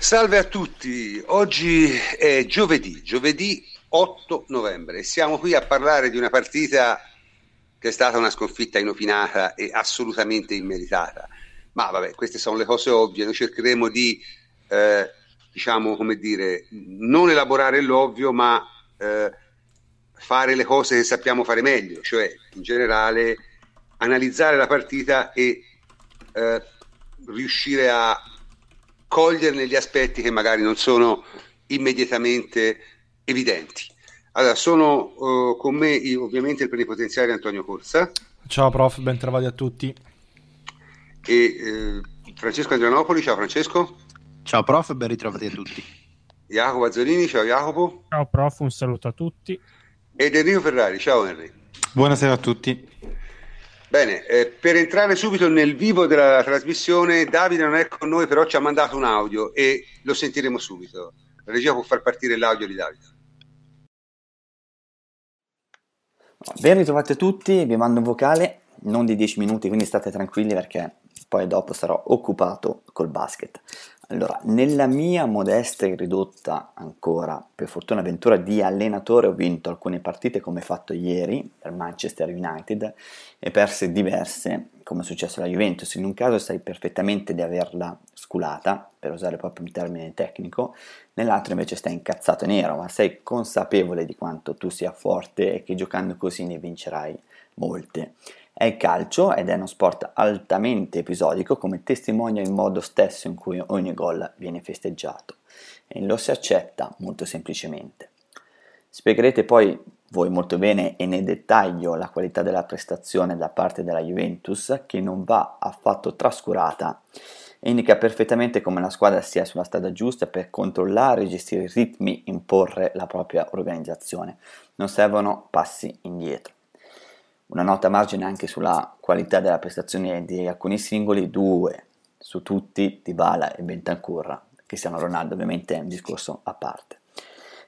Salve a tutti, oggi è giovedì, giovedì 8 novembre. Siamo qui a parlare di una partita che è stata una sconfitta inopinata e assolutamente immeritata. Ma vabbè, queste sono le cose ovvie, noi cercheremo di, eh, diciamo, come dire, non elaborare l'ovvio, ma eh, fare le cose che sappiamo fare meglio, cioè in generale analizzare la partita e eh, riuscire a coglierne gli aspetti che magari non sono immediatamente evidenti. Allora, sono uh, con me io, ovviamente il plenipotenziario Antonio Corsa. Ciao prof, ben trovati a tutti. E eh, Francesco Andrianopoli, ciao Francesco. Ciao prof, ben ritrovati a tutti. Jacopo Azzolini, ciao Jacopo. Ciao prof, un saluto a tutti. Ed Enrico Ferrari, ciao Henry. Buonasera a tutti. Bene, eh, per entrare subito nel vivo della trasmissione, Davide non è con noi, però ci ha mandato un audio e lo sentiremo subito. La regia può far partire l'audio di Davide. Ben ritrovati a tutti, vi mando un vocale, non di 10 minuti, quindi state tranquilli perché poi dopo sarò occupato col basket. Allora, nella mia modesta e ridotta ancora, per fortuna avventura di allenatore, ho vinto alcune partite come fatto ieri per Manchester United e perse diverse, come è successo alla Juventus. In un caso sai perfettamente di averla sculata, per usare proprio un termine tecnico, nell'altro invece stai incazzato nero, ma sei consapevole di quanto tu sia forte e che giocando così ne vincerai molte. È il calcio ed è uno sport altamente episodico come testimonia il modo stesso in cui ogni gol viene festeggiato e lo si accetta molto semplicemente. Spiegherete poi voi molto bene e nel dettaglio la qualità della prestazione da parte della Juventus che non va affatto trascurata e indica perfettamente come la squadra sia sulla strada giusta per controllare, gestire i ritmi, imporre la propria organizzazione. Non servono passi indietro. Una nota a margine anche sulla qualità della prestazione di alcuni singoli, due su tutti, di Bala e Bentancur, che siano Ronaldo ovviamente è un discorso a parte.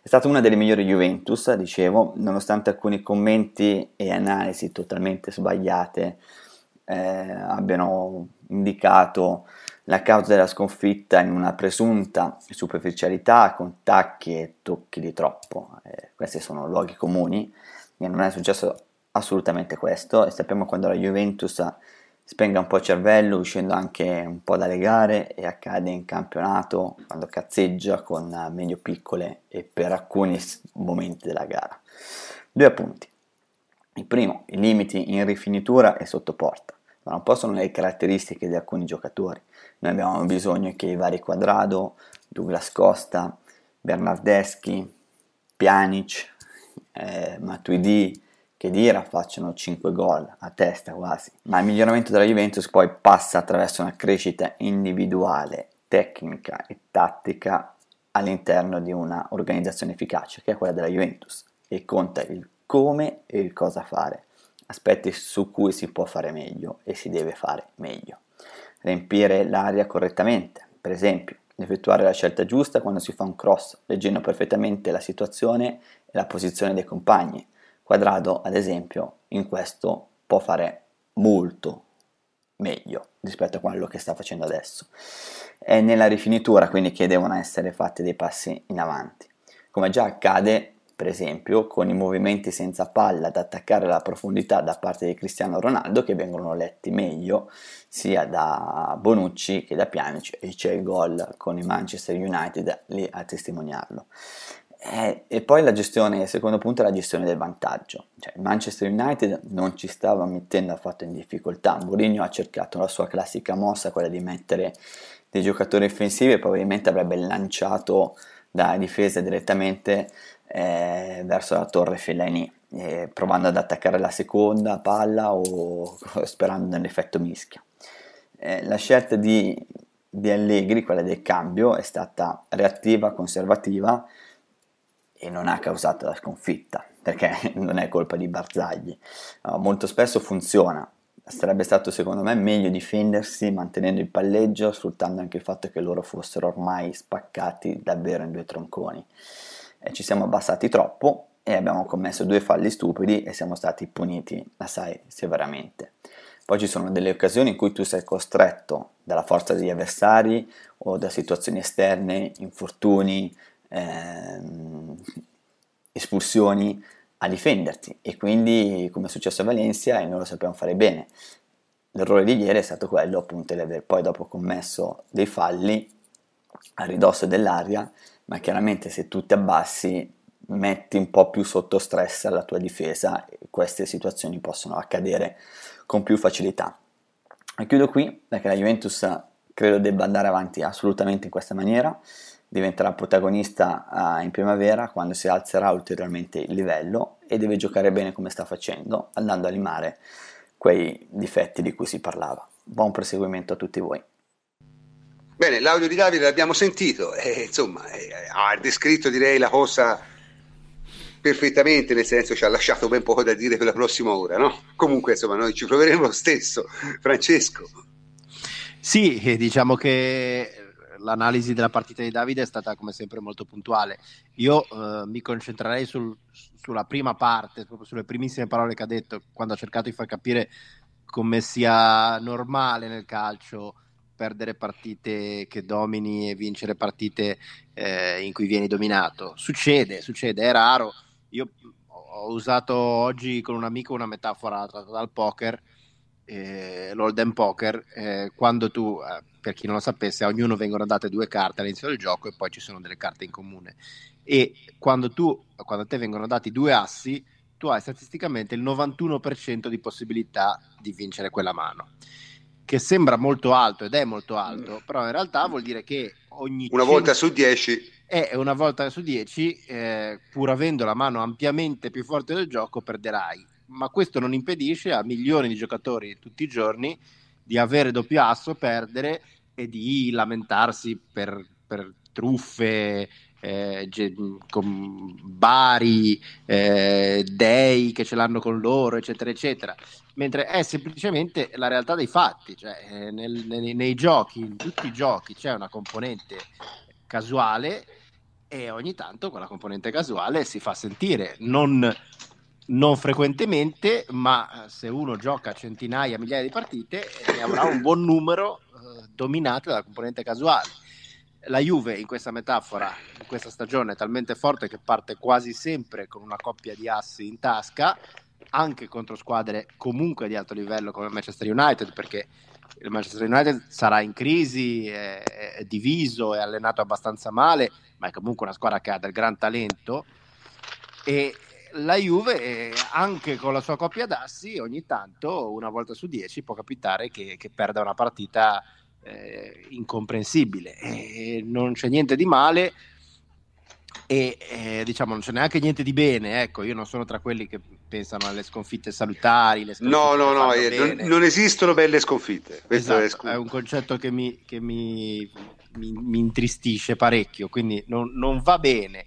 È stata una delle migliori Juventus, dicevo, nonostante alcuni commenti e analisi totalmente sbagliate eh, abbiano indicato la causa della sconfitta in una presunta superficialità con tacchi e tocchi di troppo. Eh, questi sono luoghi comuni e non è successo assolutamente questo e sappiamo quando la Juventus spenga un po' il cervello uscendo anche un po' dalle gare e accade in campionato quando cazzeggia con medio piccole e per alcuni momenti della gara. Due appunti. Il primo, i limiti in rifinitura e sotto porta, ma non possono le caratteristiche di alcuni giocatori. Noi abbiamo bisogno che i vari Quadrado, Douglas Costa, Bernardeschi, Pjanic, eh, Matuidi, che Dira facciano 5 gol a testa quasi, ma il miglioramento della Juventus poi passa attraverso una crescita individuale, tecnica e tattica all'interno di una organizzazione efficace che è quella della Juventus. E conta il come e il cosa fare, aspetti su cui si può fare meglio e si deve fare meglio. Riempire l'area correttamente, per esempio, effettuare la scelta giusta quando si fa un cross, leggendo perfettamente la situazione e la posizione dei compagni, Quadrado, ad esempio, in questo può fare molto meglio rispetto a quello che sta facendo adesso. È nella rifinitura quindi che devono essere fatti dei passi in avanti. Come già accade, per esempio, con i movimenti senza palla ad attaccare la profondità da parte di Cristiano Ronaldo che vengono letti meglio sia da Bonucci che da Pjanic e c'è il gol con il Manchester United lì a testimoniarlo. Eh, e poi la gestione, il secondo punto è la gestione del vantaggio. Cioè, Manchester United non ci stava mettendo affatto in difficoltà. Mourinho ha cercato la sua classica mossa, quella di mettere dei giocatori offensivi e probabilmente avrebbe lanciato da difesa direttamente eh, verso la torre Fellaini, eh, provando ad attaccare la seconda palla o sperando nell'effetto mischia. Eh, la scelta di, di Allegri, quella del cambio, è stata reattiva, conservativa, e non ha causato la sconfitta, perché non è colpa di Barzagli. Uh, molto spesso funziona. Sarebbe stato secondo me meglio difendersi mantenendo il palleggio, sfruttando anche il fatto che loro fossero ormai spaccati davvero in due tronconi. E ci siamo abbassati troppo e abbiamo commesso due falli stupidi e siamo stati puniti assai severamente. Poi ci sono delle occasioni in cui tu sei costretto dalla forza degli avversari o da situazioni esterne, infortuni, ehm, espulsioni, a difenderti e quindi come è successo a Valencia e noi lo sappiamo fare bene. L'errore di ieri è stato quello appunto di aver poi dopo commesso dei falli a ridosso dell'aria, ma chiaramente se tu ti abbassi metti un po' più sotto stress la tua difesa e queste situazioni possono accadere con più facilità. E chiudo qui perché la Juventus credo debba andare avanti assolutamente in questa maniera, diventerà protagonista uh, in primavera quando si alzerà ulteriormente il livello e deve giocare bene come sta facendo, andando a limare quei difetti di cui si parlava. Buon proseguimento a tutti voi. Bene, l'audio di Davide l'abbiamo sentito, e, insomma, ha descritto direi la cosa perfettamente, nel senso ci ha lasciato ben poco da dire per la prossima ora, no? Comunque, insomma, noi ci proveremo lo stesso. Francesco. Sì, diciamo che l'analisi della partita di Davide è stata come sempre molto puntuale. Io eh, mi concentrerei sul, sulla prima parte, proprio sulle primissime parole che ha detto, quando ha cercato di far capire come sia normale nel calcio perdere partite che domini e vincere partite eh, in cui vieni dominato. Succede, succede, è raro io ho usato oggi con un amico una metafora tratta dal poker, eh, l'Holden Poker, eh, quando tu, eh, per chi non lo sapesse, a ognuno vengono date due carte all'inizio del gioco e poi ci sono delle carte in comune. E quando, tu, quando a te vengono dati due assi, tu hai statisticamente il 91% di possibilità di vincere quella mano. Che sembra molto alto ed è molto alto, mm. però in realtà vuol dire che ogni... Una 100... volta su 10 e una volta su 10, eh, pur avendo la mano ampiamente più forte del gioco, perderai. Ma questo non impedisce a milioni di giocatori tutti i giorni di avere doppio asso, perdere e di lamentarsi per, per truffe, eh, con Bari, eh, dei che ce l'hanno con loro, eccetera, eccetera. Mentre è semplicemente la realtà dei fatti, cioè eh, nel, nei, nei, giochi, in tutti i giochi c'è una componente casuale e ogni tanto quella componente casuale si fa sentire, non, non frequentemente, ma eh, se uno gioca centinaia, migliaia di partite, ne avrà un buon numero eh, dominato dalla componente casuale. La Juve in questa metafora, in questa stagione è talmente forte che parte quasi sempre con una coppia di assi in tasca, anche contro squadre comunque di alto livello come Manchester United, perché il Manchester United sarà in crisi, è, è diviso, è allenato abbastanza male, ma è comunque una squadra che ha del gran talento e la Juve anche con la sua coppia d'assi ogni tanto una volta su dieci può capitare che, che perda una partita eh, incomprensibile. E non c'è niente di male e eh, diciamo non c'è neanche niente di bene ecco. Io non sono tra quelli che pensano alle sconfitte salutari sconfitte no no no eh, non, non, esistono belle sconfitte Questo esatto, è, è, un concetto che mi, che mi mi, mi intristisce parecchio, quindi non, non, va bene.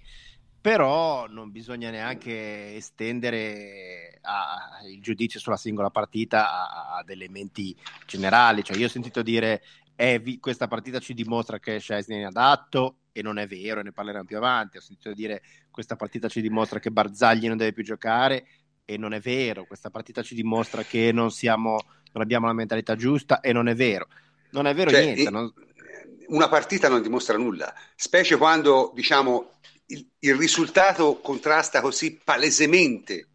Però non bisogna neanche estendere a, il giudizio sulla singola partita ad elementi generali. Cioè, io ho sentito dire eh, vi, questa partita ci dimostra che Scesni è adatto e non è vero, ne parleremo più avanti. Ho sentito dire questa partita ci dimostra che Barzagli non deve più giocare e non è vero. Questa partita ci dimostra che non, siamo, non abbiamo la mentalità giusta e non è vero. Non è vero cioè, niente. Non una partita non dimostra nulla, specie quando diciamo, il, il risultato contrasta così palesemente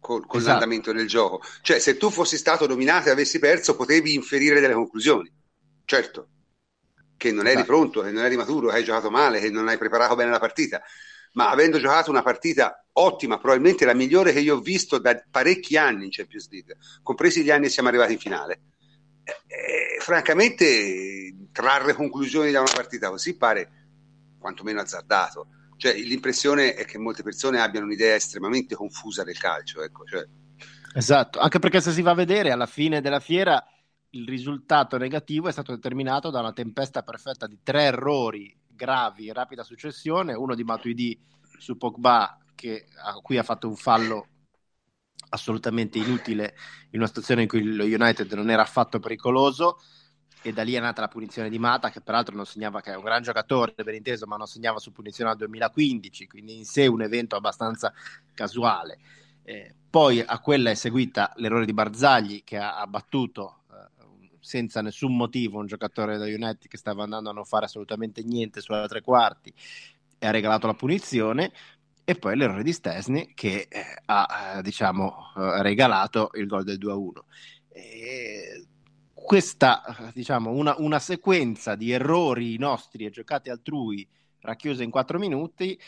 con, con esatto. l'andamento del gioco. Cioè, se tu fossi stato dominato e avessi perso, potevi inferire delle conclusioni. Certo, che non eri esatto. pronto, che non eri maturo, che hai giocato male, che non hai preparato bene la partita. Ma avendo giocato una partita ottima, probabilmente la migliore che io ho visto da parecchi anni in Champions League, compresi gli anni che siamo arrivati in finale, eh, francamente trarre conclusioni da una partita così pare quantomeno azzardato. Cioè, l'impressione è che molte persone abbiano un'idea estremamente confusa del calcio. Ecco, cioè. Esatto, anche perché se si va a vedere alla fine della fiera il risultato negativo è stato determinato da una tempesta perfetta di tre errori gravi in rapida successione, uno di Matuidi su Pogba che, a cui ha fatto un fallo assolutamente inutile in una situazione in cui lo United non era affatto pericoloso e da lì è nata la punizione di Mata che peraltro non segnava che è un gran giocatore ben inteso ma non segnava su punizione al 2015 quindi in sé un evento abbastanza casuale. Eh, poi a quella è seguita l'errore di Barzagli che ha, ha battuto eh, senza nessun motivo un giocatore da United che stava andando a non fare assolutamente niente sulla tre quarti e ha regalato la punizione. E poi l'errore di Stesny che eh, ha diciamo eh, regalato il gol del 2-1 e questa diciamo una, una sequenza di errori nostri e giocate altrui racchiuse in quattro minuti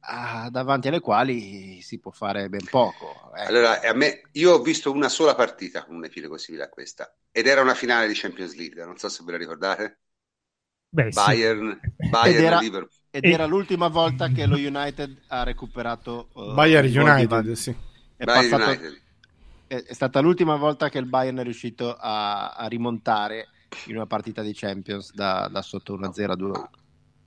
ah, davanti alle quali si può fare ben poco. Ecco. Allora, a me, io ho visto una sola partita con un epilogo simile a questa ed era una finale di Champions League, non so se ve la ricordate. Beh, Bayern, sì. Bayern ed, era, Liverpool. ed era l'ultima volta che lo United ha recuperato uh, Bayern United, sì. È, Bayern passato, United. È, stata l'ultima volta che il Bayern è riuscito a, a rimontare in una partita di Champions da, da sotto 1-0 a 2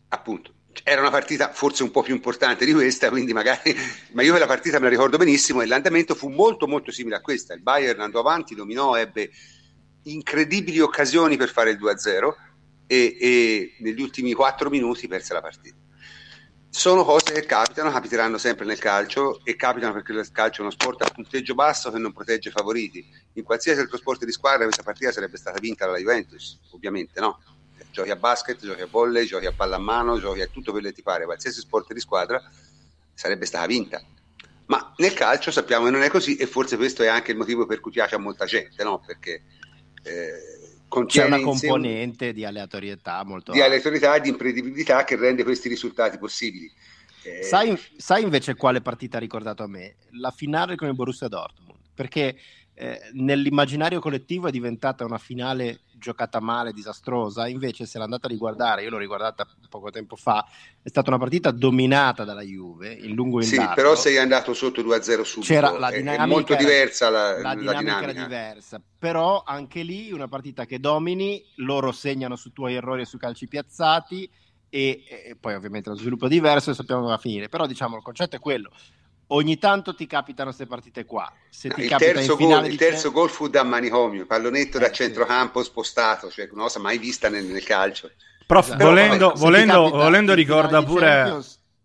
Appunto era una partita forse un po' più importante di questa, quindi magari, ma io quella partita me la ricordo benissimo e l'andamento fu molto molto simile a questa. Il Bayern andò avanti, dominò, ebbe incredibili occasioni per fare il 2-0 e, e negli ultimi 4 minuti perse la partita. Sono cose che capitano, capiteranno sempre nel calcio e capitano perché il calcio è uno sport a punteggio basso che non protegge i favoriti. In qualsiasi altro sport di squadra questa partita sarebbe stata vinta dalla Juventus, ovviamente no giochi a basket, giochi a volley, giochi a pallamano, giochi a tutto quello che ti pare, qualsiasi sport di squadra sarebbe stata vinta. Ma nel calcio sappiamo che non è così e forse questo è anche il motivo per cui piace a molta gente, no? Perché eh, c'è una componente un... di aleatorietà molto di aleatorietà e di imprevedibilità che rende questi risultati possibili. Eh... Sai, sai, invece quale partita ha ricordato a me? La finale con il Borussia Dortmund, perché eh, nell'immaginario collettivo è diventata una finale giocata male, disastrosa, invece se l'andate a riguardare, io l'ho riguardata poco tempo fa, è stata una partita dominata dalla Juve, in lungo e in Sì, largo. però sei andato sotto 2-0 subito, C'era la dinamica, è molto diversa la, la, la dinamica, dinamica. era diversa, però anche lì una partita che domini, loro segnano su tuoi errori e su calci piazzati e, e poi ovviamente lo sviluppo è diverso e sappiamo come va a finire, però diciamo il concetto è quello, ogni tanto ti capitano queste partite qua. Se ti il, terzo gol, il terzo gol fu da manicomio, pallonetto eh, da centrocampo spostato, cioè una cosa mai vista nel, nel calcio. Prof, esatto. volendo, volendo, volendo ricorda pure...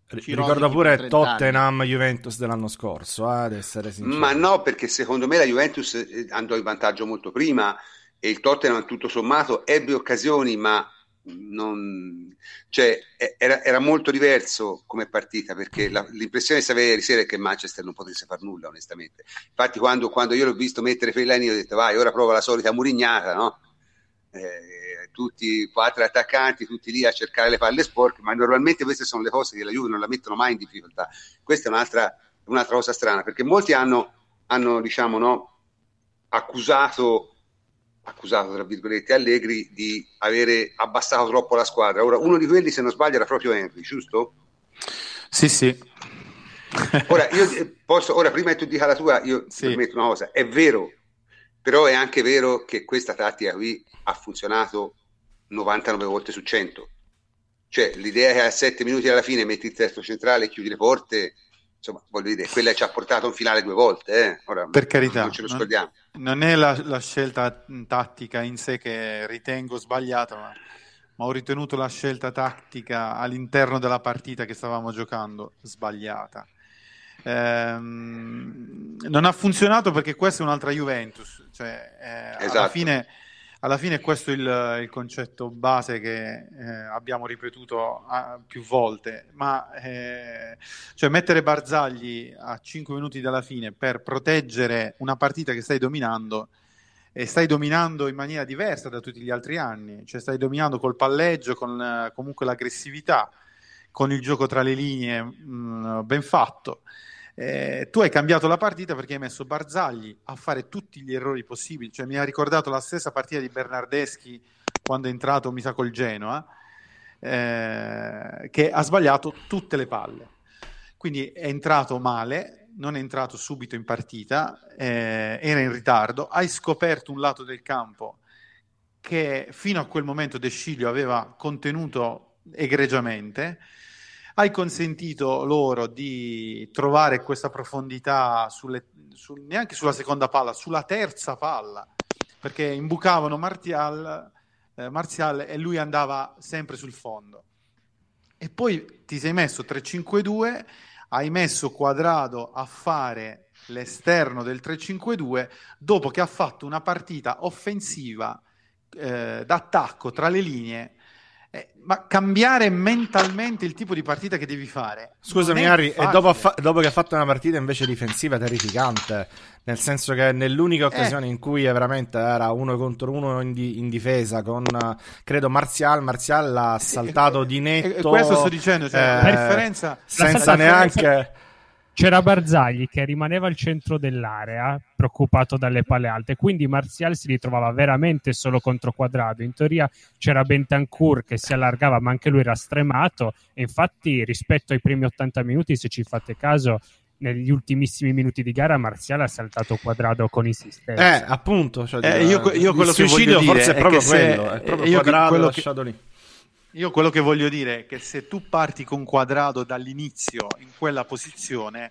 Ricorda pure Tottenham Juventus dell'anno scorso, eh, ad essere sincero. Ma no, perché secondo me la Juventus eh, andò in vantaggio molto prima e il Tottenham tutto sommato ebbe occasioni, ma non, cioè, era, era, molto diverso come partita perché la, l'impressione che si aveva ieri sera è che Manchester non potesse fare nulla onestamente infatti quando, quando io l'ho visto mettere Fellaini ho detto vai ora prova la solita murignata no? eh, tutti quattro attaccanti tutti lì a cercare le palle sporche ma normalmente queste sono le cose che la Juve non la mettono mai in difficoltà questa è un'altra, un'altra cosa strana perché molti hanno, hanno diciamo no, accusato accusato tra virgolette Allegri di avere abbassato troppo la squadra. Ora, uno di quelli, se non sbaglio, era proprio Henry, giusto? Sì, sì. ora, io eh, posso, ora, prima che tu dica la tua, io sì. permetto una cosa: è vero, però è anche vero che questa tattica qui ha funzionato 99 volte su 100. Cioè, l'idea che a 7 minuti alla fine metti il testo centrale e chiudi le porte insomma, voglio dire, quella ci ha portato un finale due volte. Eh? Ora, per carità, non ce lo scordiamo. Non, è la, la, scelta tattica in sé che ritengo sbagliata, ma, ma, ho ritenuto la scelta tattica all'interno della partita che stavamo giocando sbagliata. Ehm, non ha funzionato perché questa è un'altra Juventus, cioè, eh, esatto. alla fine alla fine questo è il, il concetto base che eh, abbiamo ripetuto a, ah, più volte, ma eh, cioè mettere Barzagli a 5 minuti dalla fine per proteggere una partita che stai dominando e stai dominando in maniera diversa da tutti gli altri anni, cioè stai dominando col palleggio, con comunque l'aggressività, con il gioco tra le linee mh, mm, ben fatto. Eh, tu hai cambiato la partita perché hai messo Barzagli a fare tutti gli errori possibili, cioè mi ha ricordato la stessa partita di Bernardeschi quando è entrato, mi sa, col Genoa, eh, che ha sbagliato tutte le palle. Quindi è entrato male, non è entrato subito in partita, eh, era in ritardo, hai scoperto un lato del campo che fino a quel momento De Sciglio aveva contenuto egregiamente hai consentito loro di trovare questa profondità sulle, su, neanche sulla seconda palla, sulla terza palla, perché imbucavano Martial, eh, Martial e lui andava sempre sul fondo. E poi ti sei messo 3-5-2, hai messo Quadrado a fare l'esterno del 3-5-2 dopo che ha fatto una partita offensiva eh, d'attacco tra le linee eh, ma cambiare mentalmente il tipo di partita che devi fare. Scusami, Harry, e dopo, fa- dopo, che ha fatto una partita invece difensiva terrificante, nel senso che nell'unica eh. occasione eh. in cui veramente era uno contro uno in, di- in difesa con credo Marzial, Marzial l'ha saltato di netto. E, questo sto dicendo, cioè, la differenza senza neanche c'era Barzagli che rimaneva al centro dell'area, preoccupato dalle palle alte, quindi Marzial si ritrovava veramente solo contro quadrato. In teoria c'era Bentancur che si allargava, ma anche lui era stremato. E infatti, rispetto ai primi 80 minuti, se ci fate caso, negli ultimissimi minuti di gara Marziale ha saltato quadrato con insistenza. Eh, appunto. Cioè, eh, io, io quello che voglio dire forse è proprio quello, è proprio quadrato quello lasciato che... lì. Io quello che voglio dire è che se tu parti con quadrato dall'inizio in quella posizione,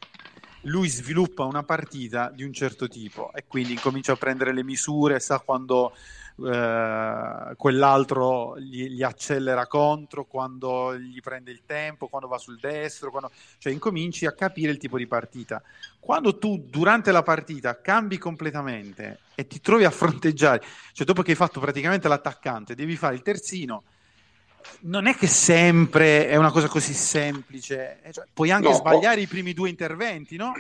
lui sviluppa una partita di un certo tipo e quindi incomincia a prendere le misure, sa quando eh, quell'altro gli, gli, accelera contro, quando gli prende il tempo, quando va sul destro, quando... cioè incominci a capire il tipo di partita. Quando tu durante la partita cambi completamente e ti trovi a fronteggiare, cioè dopo che hai fatto praticamente l'attaccante, devi fare il terzino non è che sempre è una cosa così semplice, eh, cioè, puoi anche no, sbagliare po- i primi due interventi, no?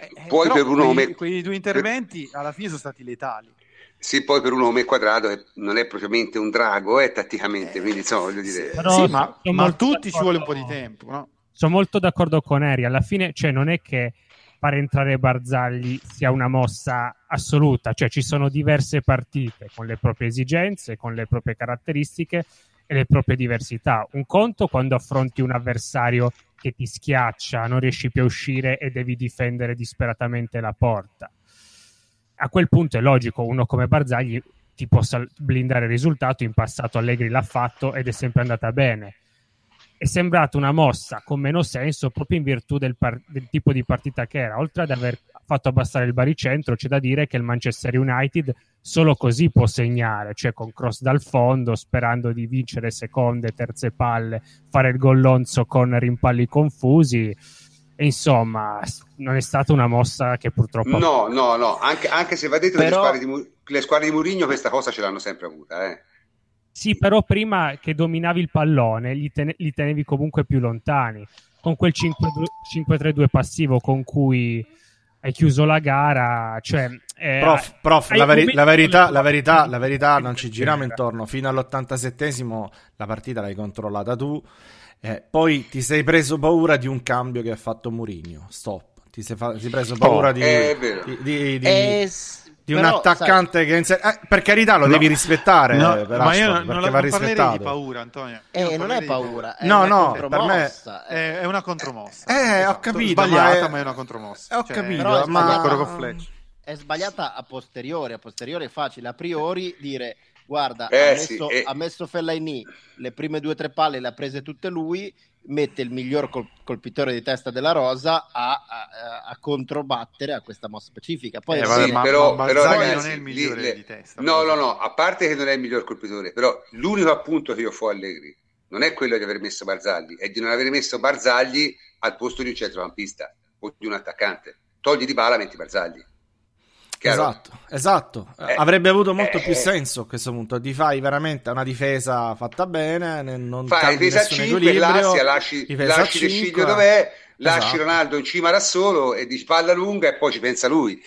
Eh, eh poi per uno quei, quei due interventi alla fine sono stati letali. Sì, poi per uno come quadrato è, non è propriamente un drago, è tatticamente, quindi insomma voglio dire... Però, sì, ma, ma a tutti ci vuole un po' di tempo, no? Sono molto d'accordo con Eri, alla fine, cioè non è che fare entrare Barzagli sia una mossa assoluta, cioè ci sono diverse partite con le proprie esigenze, con le proprie caratteristiche e le proprie diversità. Un conto quando affronti un avversario che ti schiaccia, non riesci più a uscire e devi difendere disperatamente la porta. A quel punto è logico, uno come Barzagli ti possa blindare il risultato, in passato Allegri l'ha fatto ed è sempre andata bene. È sembrata una mossa con meno senso proprio in virtù del, par- del tipo di partita che era. Oltre ad aver fatto abbassare il baricentro, c'è da dire che il Manchester United solo così può segnare, cioè con cross dal fondo, sperando di vincere seconde, terze palle, fare il gollonzo con rimpalli confusi. E insomma, non è stata una mossa che purtroppo. No, no, no, anche, anche se va detto però... che le squadre, di, le squadre di Murigno questa cosa ce l'hanno sempre avuta, eh. Sì, però prima che dominavi il pallone li, ten- li tenevi comunque più lontani. Con quel 5-3-2 passivo con cui hai chiuso la gara. Cioè, eh, prof, prof la, veri- la, verità, la, verità, la verità, non ci giriamo intorno. Fino all'87esimo la partita l'hai controllata tu. Eh, poi ti sei preso paura di un cambio che ha fatto Mourinho. Stop. Ti sei, fa- ti sei preso paura oh, di, di, di, di, eh, di un attaccante sai... che inser- eh, per carità lo no. devi rispettare no, per ma io non, non, va rispettato di paura Antonio. Eh, non, è paura è no no per me è, è una contromossa. Eh esatto. ho capito sbagliata ma è, ma è una contromossa. Ho cioè, capito ma è sbagliata a posteriori a posteriori è facile. A priori dire guarda eh, ha, messo, sì, eh. ha messo Fellaini le prime due o tre palle le ha prese tutte lui mette il miglior col- colpitore di testa della rosa a, a, a controbattere a questa mossa specifica. Poi eh, vabbè, ma, però, ma, però ragazzi, non è il migliore le, di testa. No, no, no, a parte che non è il miglior colpitore, però l'unico appunto che io fo Allegri non è quello di aver messo Barzagli, è di non aver messo Barzagli al posto di un centrocampista o di un attaccante. Togli di bala, metti Barzagli. Chiaro? Esatto, esatto. Eh, Avrebbe avuto molto eh, più senso a questo punto. Ti fai veramente una difesa fatta bene, non fai difesa a 5, l'assia, lasci, lasci De Sciglio dov'è, lasci esatto. Ronaldo in cima da solo e dici palla lunga e poi ci pensa lui.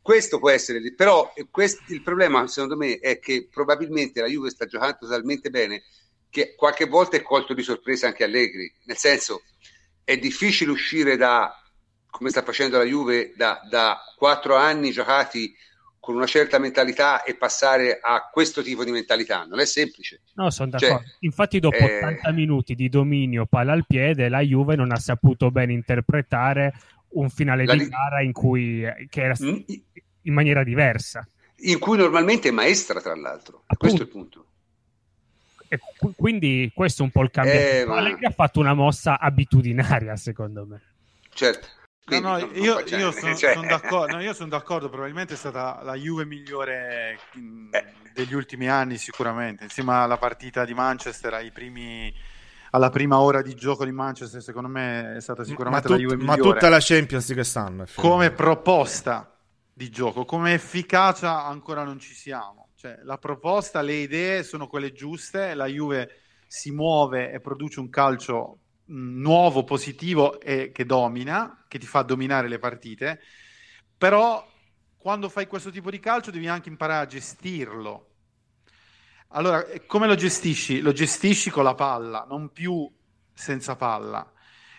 Questo può essere, però questo, il problema secondo me è che probabilmente la Juve sta giocando talmente bene che qualche volta è colto di sorpresa anche Allegri, nel senso è difficile uscire da come sta facendo la Juve da, da quattro anni giocati con una certa mentalità e passare a questo tipo di mentalità non è semplice. No, sono cioè, d'accordo. Cioè, Infatti, dopo eh... 80 minuti di dominio palla al piede, la Juve non ha saputo bene interpretare un finale la... di gara in cui che era mm? in maniera diversa. In cui normalmente è maestra, tra l'altro. Appunto. Questo è il punto. E quindi questo è un po' il cambio. Eh, ma... che ha fatto una mossa abitudinaria, secondo me. Certo. Quindi no, no, io, io sono cioè... son d'accordo, no, io sono d'accordo, probabilmente è stata la Juve migliore in, eh. degli ultimi anni sicuramente, insieme alla partita di Manchester, ai primi, alla prima ora di gioco di Manchester, secondo me è stata sicuramente tut- la Juve migliore. Ma tutta la Champions di quest'anno. Come proposta di gioco, come efficacia ancora non ci siamo Cioè, la proposta, le idee sono quelle giuste, la Juve si muove e produce un calcio nuovo, positivo e che domina, che ti fa dominare le partite, però quando fai questo tipo di calcio devi anche imparare a gestirlo. Allora, come lo gestisci? Lo gestisci con la palla, non più senza palla.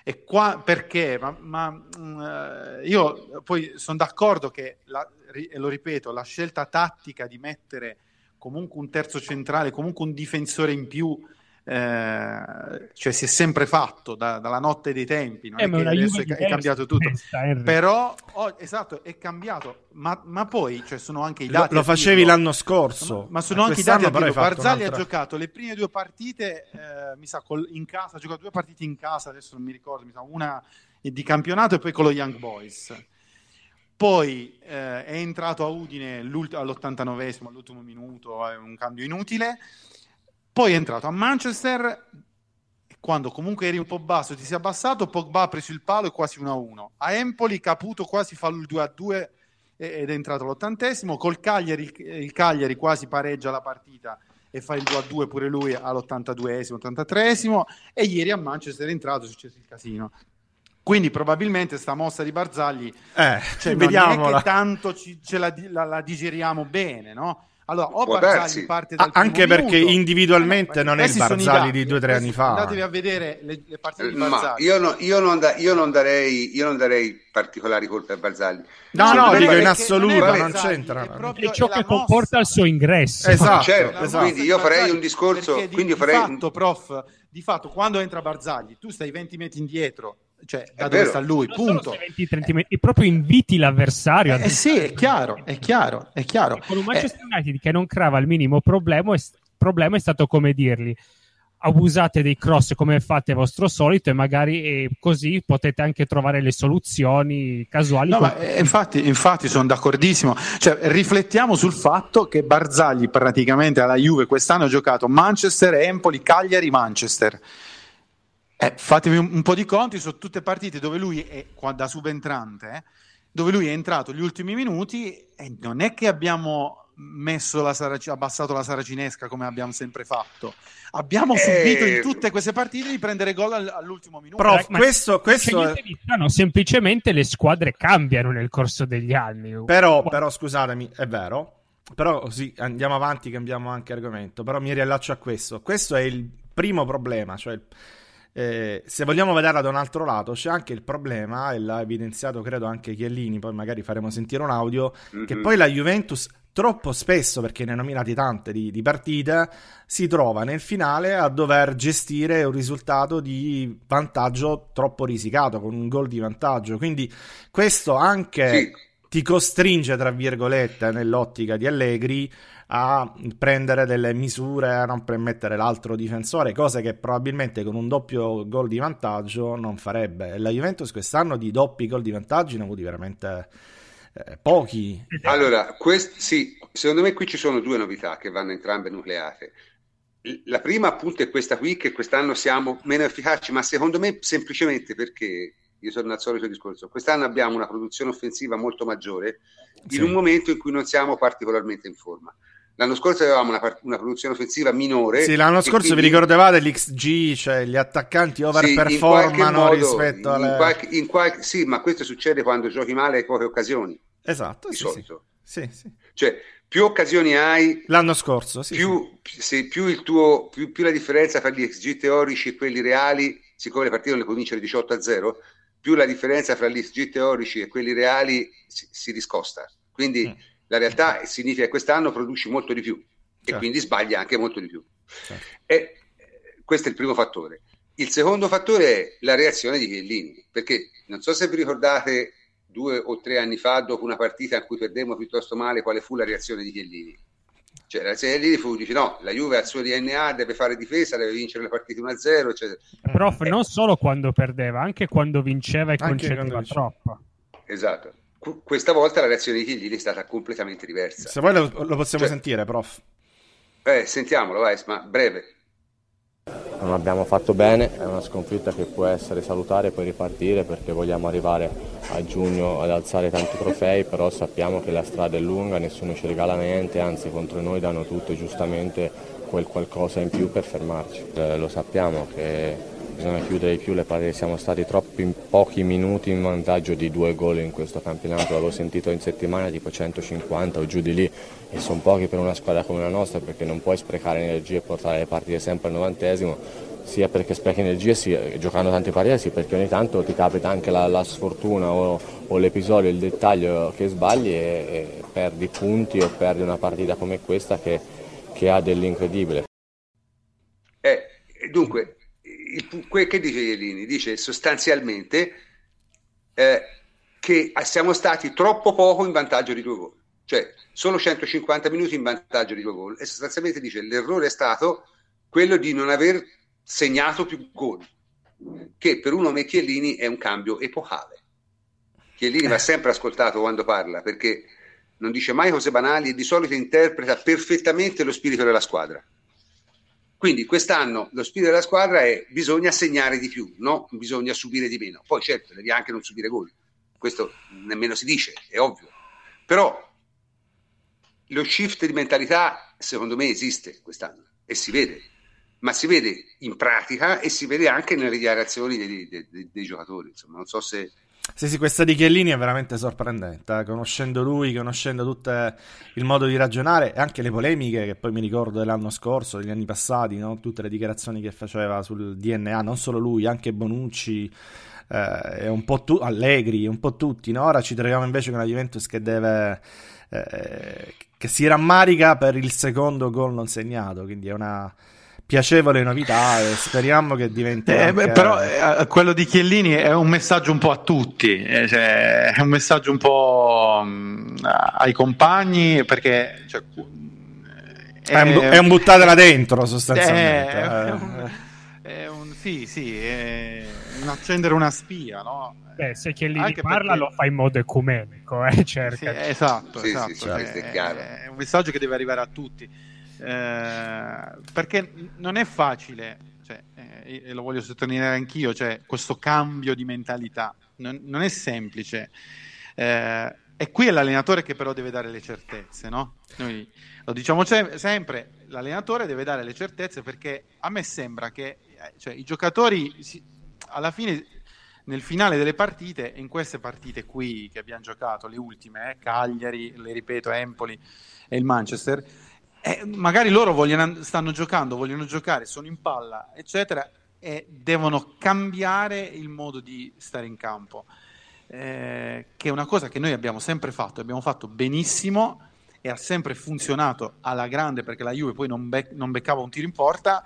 E qua perché? Ma, ma uh, io poi sono d'accordo che, la, lo ripeto, la scelta tattica di mettere comunque un terzo centrale, comunque un difensore in più eh, cioè si è sempre fatto da, dalla notte dei tempi, non eh, è che adesso è, è, cambiato tutto, però oh, esatto, è cambiato, ma, ma poi cioè, sono anche i dati. Lo, lo facevi dirlo, l'anno scorso, ma, ma sono anche i dati. Barzagli ha giocato le prime due partite, eh, mi sa, col, in casa, ha giocato due partite in casa, adesso non mi ricordo, mi sa, una di campionato e poi con lo Young Boys. Poi eh, è entrato a Udine all'89esimo, all'ultimo minuto, è un cambio inutile poi è entrato a Manchester quando comunque eri un po' basso, ti si è abbassato, Pogba ha preso il palo e quasi 1-1. A Empoli Caputo quasi fa il 2-2 ed è entrato all'ottantesimo. Col Cagliari, il Cagliari quasi pareggia la partita e fa il 2-2 pure lui all'82esimo, 83esimo. E ieri a Manchester è entrato, è successo il casino. Quindi probabilmente sta mossa di Barzagli, eh, cioè, non è che tanto ci, ce la, la, la digeriamo bene, no? Allora, o Può Barzagli parte dal Anche perché minuto, individualmente eh, non è il Barzagli di due o tre anni fa. Andatevi a vedere le, le partite di Barzagli. Io, no, io, non da, io, non darei, io non darei particolari colpe a Barzagli. No, no, no dico in assoluto, non, non c'entra. È, ciò che comporta il suo ingresso. Esatto, certo, esatto. quindi io farei un discorso... Di, quindi di farei... fatto, prof, di fatto, quando entra Barzagli, tu stai 20 metri indietro cioè da dove sta lui, non punto. 20, 30 metri, proprio inviti l'avversario. Eh, eh sì, è chiaro, è chiaro, è chiaro. con un Manchester eh. United che non crava il minimo problema, è, problema è stato come dirgli abusate dei cross come fate vostro solito e magari e così potete anche trovare le soluzioni casuali. No, ma, eh, infatti, infatti sono d'accordissimo. Cioè, riflettiamo sul fatto che Barzagli praticamente alla Juve quest'anno ha giocato Manchester, Empoli, Cagliari, Manchester. Eh, fatevi un, un, po' di conti su tutte partite dove lui è da subentrante, eh, dove lui è entrato gli ultimi minuti e non è che abbiamo messo la Sarac- abbassato la saracinesca come abbiamo sempre fatto. Abbiamo eh... subito in tutte queste partite di prendere gol all'ultimo minuto. Prof, ma questo, questo è... no, semplicemente le squadre cambiano nel corso degli anni. Però, però scusatemi, è vero. Però sì, andiamo avanti, cambiamo anche argomento. Però mi riallaccio a questo. Questo è il primo problema, cioè eh, se vogliamo vederla da un altro lato, c'è anche il problema, e l'ha evidenziato credo anche Chiellini, poi magari faremo sentire un audio, mm-hmm. che poi la Juventus troppo spesso, perché ne ha nominati tante di, di, partite, si trova nel finale a dover gestire un risultato di vantaggio troppo risicato, con un gol di vantaggio. Quindi questo anche sì. ti costringe, tra virgolette, nell'ottica di Allegri a prendere delle misure a non permettere l'altro difensore, cose che probabilmente con un doppio gol di vantaggio non farebbe. La Juventus quest'anno di doppi gol di vantaggio ne ha avuti veramente eh, pochi. Allora, quest- sì, secondo me qui ci sono due novità che vanno entrambe nucleate. La prima appunto è questa qui che quest'anno siamo meno efficaci, ma secondo me semplicemente perché io sono al solito discorso. Quest'anno abbiamo una produzione offensiva molto maggiore in sì. un momento in cui non siamo particolarmente in forma. L'anno scorso avevamo una, una, produzione offensiva minore. Sì, l'anno scorso quindi... vi ricordavate l'XG, cioè gli attaccanti overperformano sì, rispetto alle... In qualche, in qualche, sì, ma questo succede quando giochi male e poche occasioni. Esatto, di sì, solito. Sì. Sì, Cioè, più occasioni hai... L'anno scorso, sì. Più, sì, più, il tuo, più, più la differenza tra gli XG teorici e quelli reali, siccome le partite non le puoi vincere 18 a 0, più la differenza tra gli XG teorici e quelli reali si, si discosta. Quindi... Mm la realtà significa che quest'anno produci molto di più certo. e quindi sbaglia anche molto di più. Certo. E eh, questo è il primo fattore. Il secondo fattore è la reazione di Chiellini, perché non so se vi ricordate due o tre anni fa, dopo una partita in cui perdemmo piuttosto male, quale fu la reazione di Chiellini. Cioè, la reazione di Chiellini fu, dice no, la Juve ha il suo DNA, deve fare difesa, deve vincere le partite 1-0, eccetera. Prof, non solo quando perdeva, anche quando vinceva e concedeva troppo. Esatto questa volta la reazione di Chiellini è stata completamente diversa. Se vuoi lo, lo possiamo cioè, sentire, prof. Eh, sentiamolo, vai, ma breve. non abbiamo fatto bene, è una sconfitta che può essere salutare e poi ripartire perché vogliamo arrivare a giugno ad alzare tanti trofei, però sappiamo che la strada è lunga, nessuno ci regala niente, anzi contro noi danno tutto giustamente quel qualcosa in più per fermarci. Eh, lo sappiamo che bisogna chiudere di più le partite, siamo stati troppi in pochi minuti in vantaggio di due gol in questo campionato, l'avevo sentito in settimana tipo 150 o giù di lì e sono pochi per una squadra come la nostra perché non puoi sprecare energie e portare le partite sempre al novantesimo, sia perché sprechi energie sia, giocando tante partite, sia perché ogni tanto ti capita anche la, la sfortuna o, o, l'episodio, il dettaglio che sbagli e, e, perdi punti o perdi una partita come questa che, che ha dell'incredibile. Eh, dunque, il, che dice Iellini? Dice sostanzialmente eh, che siamo stati troppo poco in vantaggio di due gol, cioè solo 150 minuti in vantaggio di due gol e sostanzialmente dice l'errore è stato quello di non aver segnato più gol, che per uno come Chiellini è un cambio epocale. Chiellini va sempre ascoltato quando parla perché non dice mai cose banali e di solito interpreta perfettamente lo spirito della squadra. Quindi quest'anno lo spirito della squadra è bisogna segnare di più, no? bisogna subire di meno. Poi certo, devi anche non subire gol, questo nemmeno si dice, è ovvio. Però lo shift di mentalità secondo me esiste quest'anno e si vede, ma si vede in pratica e si vede anche nelle dichiarazioni dei, dei, dei, dei giocatori. Insomma, non so se sì, sì, questa di Chiellini è veramente sorprendente, eh? conoscendo lui, conoscendo tutto il modo di ragionare e anche le polemiche che poi mi ricordo dell'anno scorso, degli anni passati, no? tutte le dichiarazioni che faceva sul DNA, non solo lui, anche Bonucci, eh, un po' tu- Allegri, un po' tutti. No? Ora ci troviamo invece con una Juventus che deve... Eh, che si rammarica per il secondo gol non segnato, quindi è una piacevole novità e speriamo che diventi eh, anche... però eh, quello di Chiellini è un messaggio un po' a tutti eh, cioè, è un messaggio un po' mh, mm, ai compagni perché cioè, è, un, è un buttatela dentro sostanzialmente è, è un, è un, sì sì è un accendere una spia no? Beh, se Chiellini Anche parla perché... lo fa in modo ecumenico eh, cerca. Sì, esatto, sì, esatto. Sì, cioè, è, un messaggio che deve arrivare a tutti eh, perché non è facile, cioè, eh, e lo voglio sottolineare anch'io, cioè, questo cambio di mentalità non, non è semplice. Eh, e qui è l'allenatore che però deve dare le certezze, no? Noi lo diciamo sempre, l'allenatore deve dare le certezze perché a me sembra che eh, cioè, i giocatori si, alla fine nel finale delle partite, in queste partite qui che abbiamo giocato, le ultime, eh, Cagliari, le ripeto, Empoli e il Manchester, eh, magari loro vogliono, stanno giocando, vogliono giocare, sono in palla, eccetera, e devono cambiare il modo di stare in campo, eh, che è una cosa che noi abbiamo sempre fatto, abbiamo fatto benissimo e ha sempre funzionato alla grande perché la Juve poi non, bec- non beccava un tiro in porta.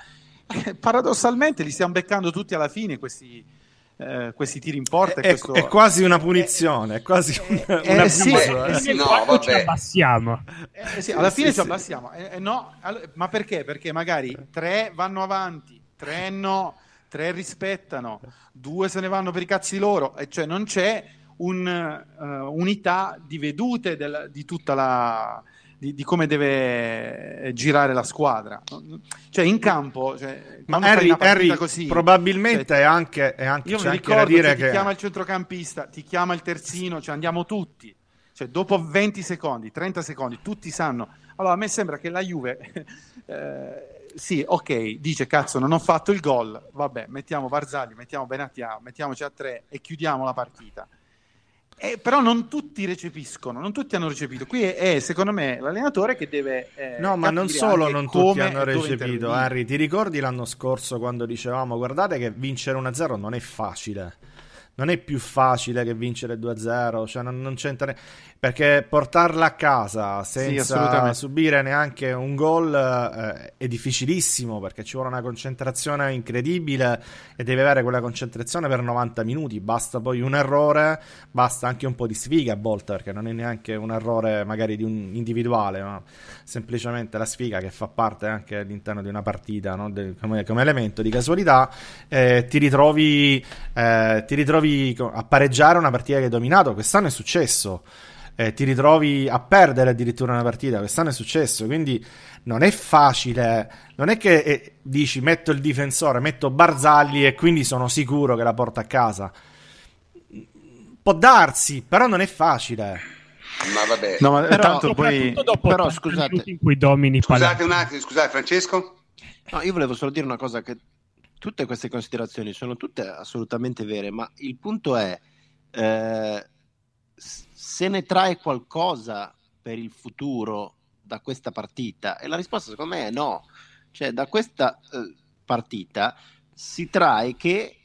paradossalmente li stiamo beccando tutti alla fine questi, eh, questi tiri in porta. È, questo... è, quasi una punizione, è quasi un, eh, un abuso. Sì, eh. sì, no, ci abbassiamo. Eh, sì, alla fine ci abbassiamo. Eh, no, ma perché? Perché magari tre vanno avanti, tre no, tre rispettano, due se ne vanno per i cazzi loro, e cioè non c'è un'unità uh, di vedute del, di tutta la di, di, come deve girare la squadra. Cioè, in campo, cioè, ma Harry, Harry così, probabilmente cioè, è anche, è anche, io mi ricordo dire che ti chiama il centrocampista, ti chiama il terzino, cioè andiamo tutti. Cioè, dopo 20 secondi, 30 secondi, tutti sanno. Allora, a me sembra che la Juve, eh, sì, ok, dice cazzo, non ho fatto il gol, vabbè, mettiamo Barzagli, mettiamo Benatia, mettiamoci a tre e chiudiamo la partita. Eh, però non tutti recepiscono, non tutti hanno recepito. Qui è, è secondo me l'allenatore che deve. Eh, no, ma non solo non tutti hanno recepito. Harry, ti ricordi l'anno scorso quando dicevamo: guardate che vincere 1-0 non è facile non è più facile che vincere 2-0, cioè non, non c'entra perché portarla a casa senza sì, subire neanche un gol eh, è difficilissimo perché ci vuole una concentrazione incredibile e devi avere quella concentrazione per 90 minuti, basta poi un errore, basta anche un po' di sfiga a volte perché non è neanche un errore magari di un individuale, ma semplicemente la sfiga che fa parte anche all'interno di una partita no? De, come, come, elemento di casualità, eh, ti ritrovi, eh, ti ritrovi a pareggiare una partita che hai dominato. Quest'anno è successo. eh, ti ritrovi a perdere addirittura una partita. Quest'anno è successo, quindi non è facile. Non è che eh, dici metto il difensore, metto Barzagli e quindi sono sicuro che la porta a casa. Può darsi, però non è facile. Ma vabbè, no, ma però, tanto poi... dopo però, scusate, in cui domini scusate un attimo, scusate Francesco. No, io volevo solo dire una cosa che tutte queste considerazioni sono tutte assolutamente vere, ma il punto è eh, se ne trae qualcosa per il futuro da questa partita? E la risposta secondo me è no. Cioè, da questa eh, partita si trae che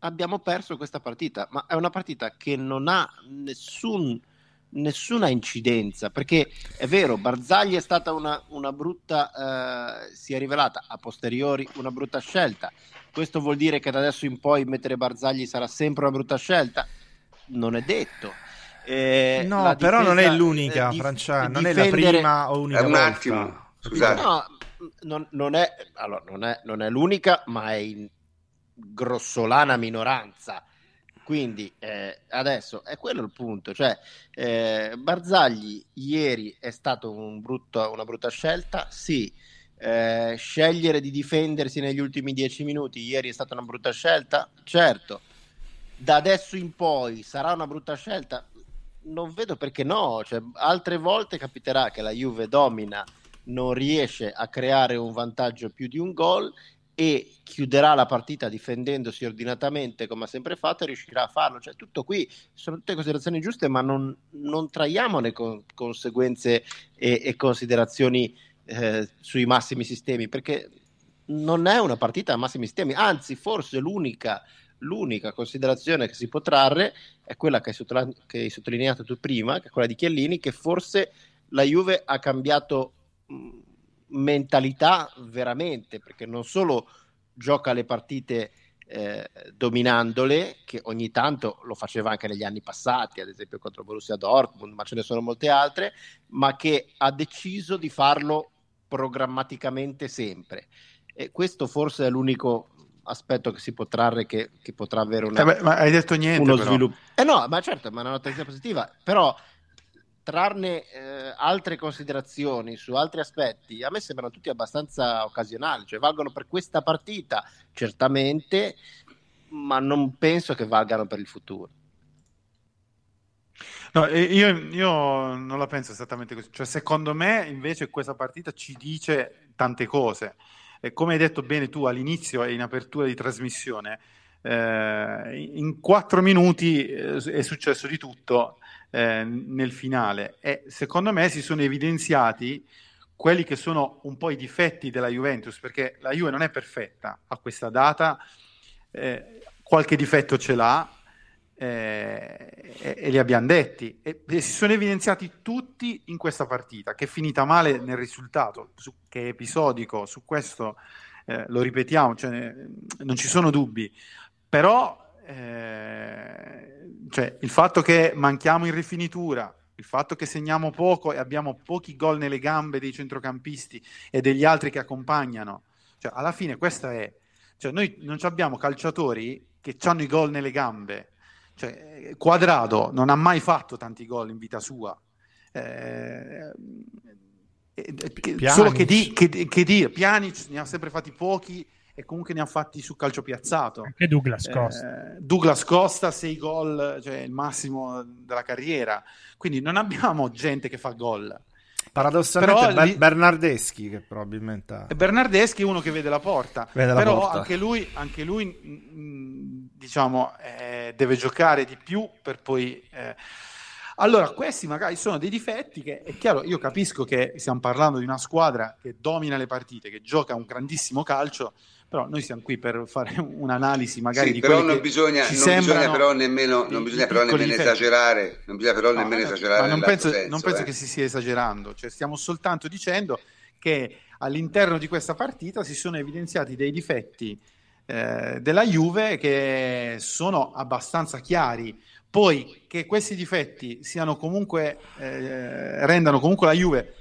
abbiamo perso questa partita, ma è una partita che non ha nessun, nessuna incidenza, perché è vero, Barzagli è stata una, una brutta, eh, si è rivelata a posteriori una brutta scelta. Questo vuol dire che da adesso in poi mettere Barzagli sarà sempre una brutta scelta? Non è detto. Eh, no, però difesa, non è l'unica, eh, Francia, non è la prima o unica un volta. attimo, scusate. No, non, non, è, allora, non, è, non, è, l'unica, ma è in grossolana minoranza. Quindi eh, adesso è quello il punto. Cioè, eh, Barzagli ieri è stata un una brutta scelta, sì. Eh, scegliere di difendersi negli ultimi dieci minuti ieri è stata una brutta scelta, certo. Da adesso in poi sarà una brutta scelta, non vedo perché no. Cioè, altre volte capiterà che la Juve domina, non riesce a creare un vantaggio più di un gol e chiuderà la partita difendendosi ordinatamente come ha sempre fatto e riuscirà a farlo. Cioè, tutto qui sono tutte considerazioni giuste, ma non, non traiamone con, conseguenze e, e considerazioni eh, sui massimi sistemi, perché non è una partita a massimi sistemi, anzi, forse l'unica l'unica considerazione che si può trarre è quella che hai, sottolineato, che hai sottolineato tu prima, che è quella di Chiellini, che forse la Juve ha cambiato mh, mentalità veramente, perché non solo gioca le partite eh, dominandole, che ogni tanto lo faceva anche negli anni passati, ad esempio contro Borussia Dortmund, ma ce ne sono molte altre, ma che ha deciso di farlo programmaticamente sempre. E questo forse è l'unico aspetto che si può trarre che, che potrà avere una, eh beh, ma hai detto niente, uno però. sviluppo. Eh no, ma certo, ma è una notizia positiva, però trarne eh, altre considerazioni su altri aspetti a me sembrano tutti abbastanza occasionali, cioè valgono per questa partita certamente, ma non penso che valgano per il futuro. No, io, io, non la penso esattamente così. Cioè, secondo me, invece, questa partita ci dice tante cose. E come hai detto bene tu all'inizio e in apertura di trasmissione, eh, in quattro minuti eh, è successo di tutto eh, nel finale e secondo me si sono evidenziati quelli che sono un po' i difetti della Juventus, perché la Juve non è perfetta a questa data, eh, qualche difetto ce l'ha, eh, e, e, li abbiamo detti. E, e, si sono evidenziati tutti in questa partita che è finita male nel risultato su, che è episodico su questo eh, lo ripetiamo cioè, non ci sono dubbi. Però eh, cioè, il fatto che manchiamo in rifinitura il fatto che segniamo poco e abbiamo pochi gol nelle gambe dei centrocampisti e degli altri che accompagnano cioè, alla fine questa è cioè, noi non abbiamo calciatori che hanno i gol nelle gambe cioè, Quadrado non ha mai fatto tanti gol in vita sua. Eh, eh solo che, di, che, che dire, Pjanic ne ha sempre fatti pochi e comunque ne ha fatti su calcio piazzato. Anche Douglas Costa. Eh, Douglas Costa, 6 gol, cioè il massimo della carriera. Quindi non abbiamo gente che fa gol. Paradossalmente però, Ber- Bernardeschi che probabilmente ha... Bernardeschi è uno che vede la porta, vede però porta. anche lui, anche lui mm, mm, diciamo, eh, deve giocare di più per poi... Eh... Allora, questi magari sono dei difetti che è chiaro, io capisco che stiamo parlando di una squadra che domina le partite, che gioca un grandissimo calcio, però noi siamo qui per fare un'analisi magari sì, di però non bisogna, non bisogna però nemmeno, non bisogna però nemmeno esagerare non bisogna però no, nemmeno esagerare non, penso, senso, non penso eh. che si stia esagerando cioè stiamo soltanto dicendo che all'interno di questa partita si sono evidenziati dei difetti eh, della Juve che sono abbastanza chiari poi che questi difetti siano comunque eh, rendano comunque la Juve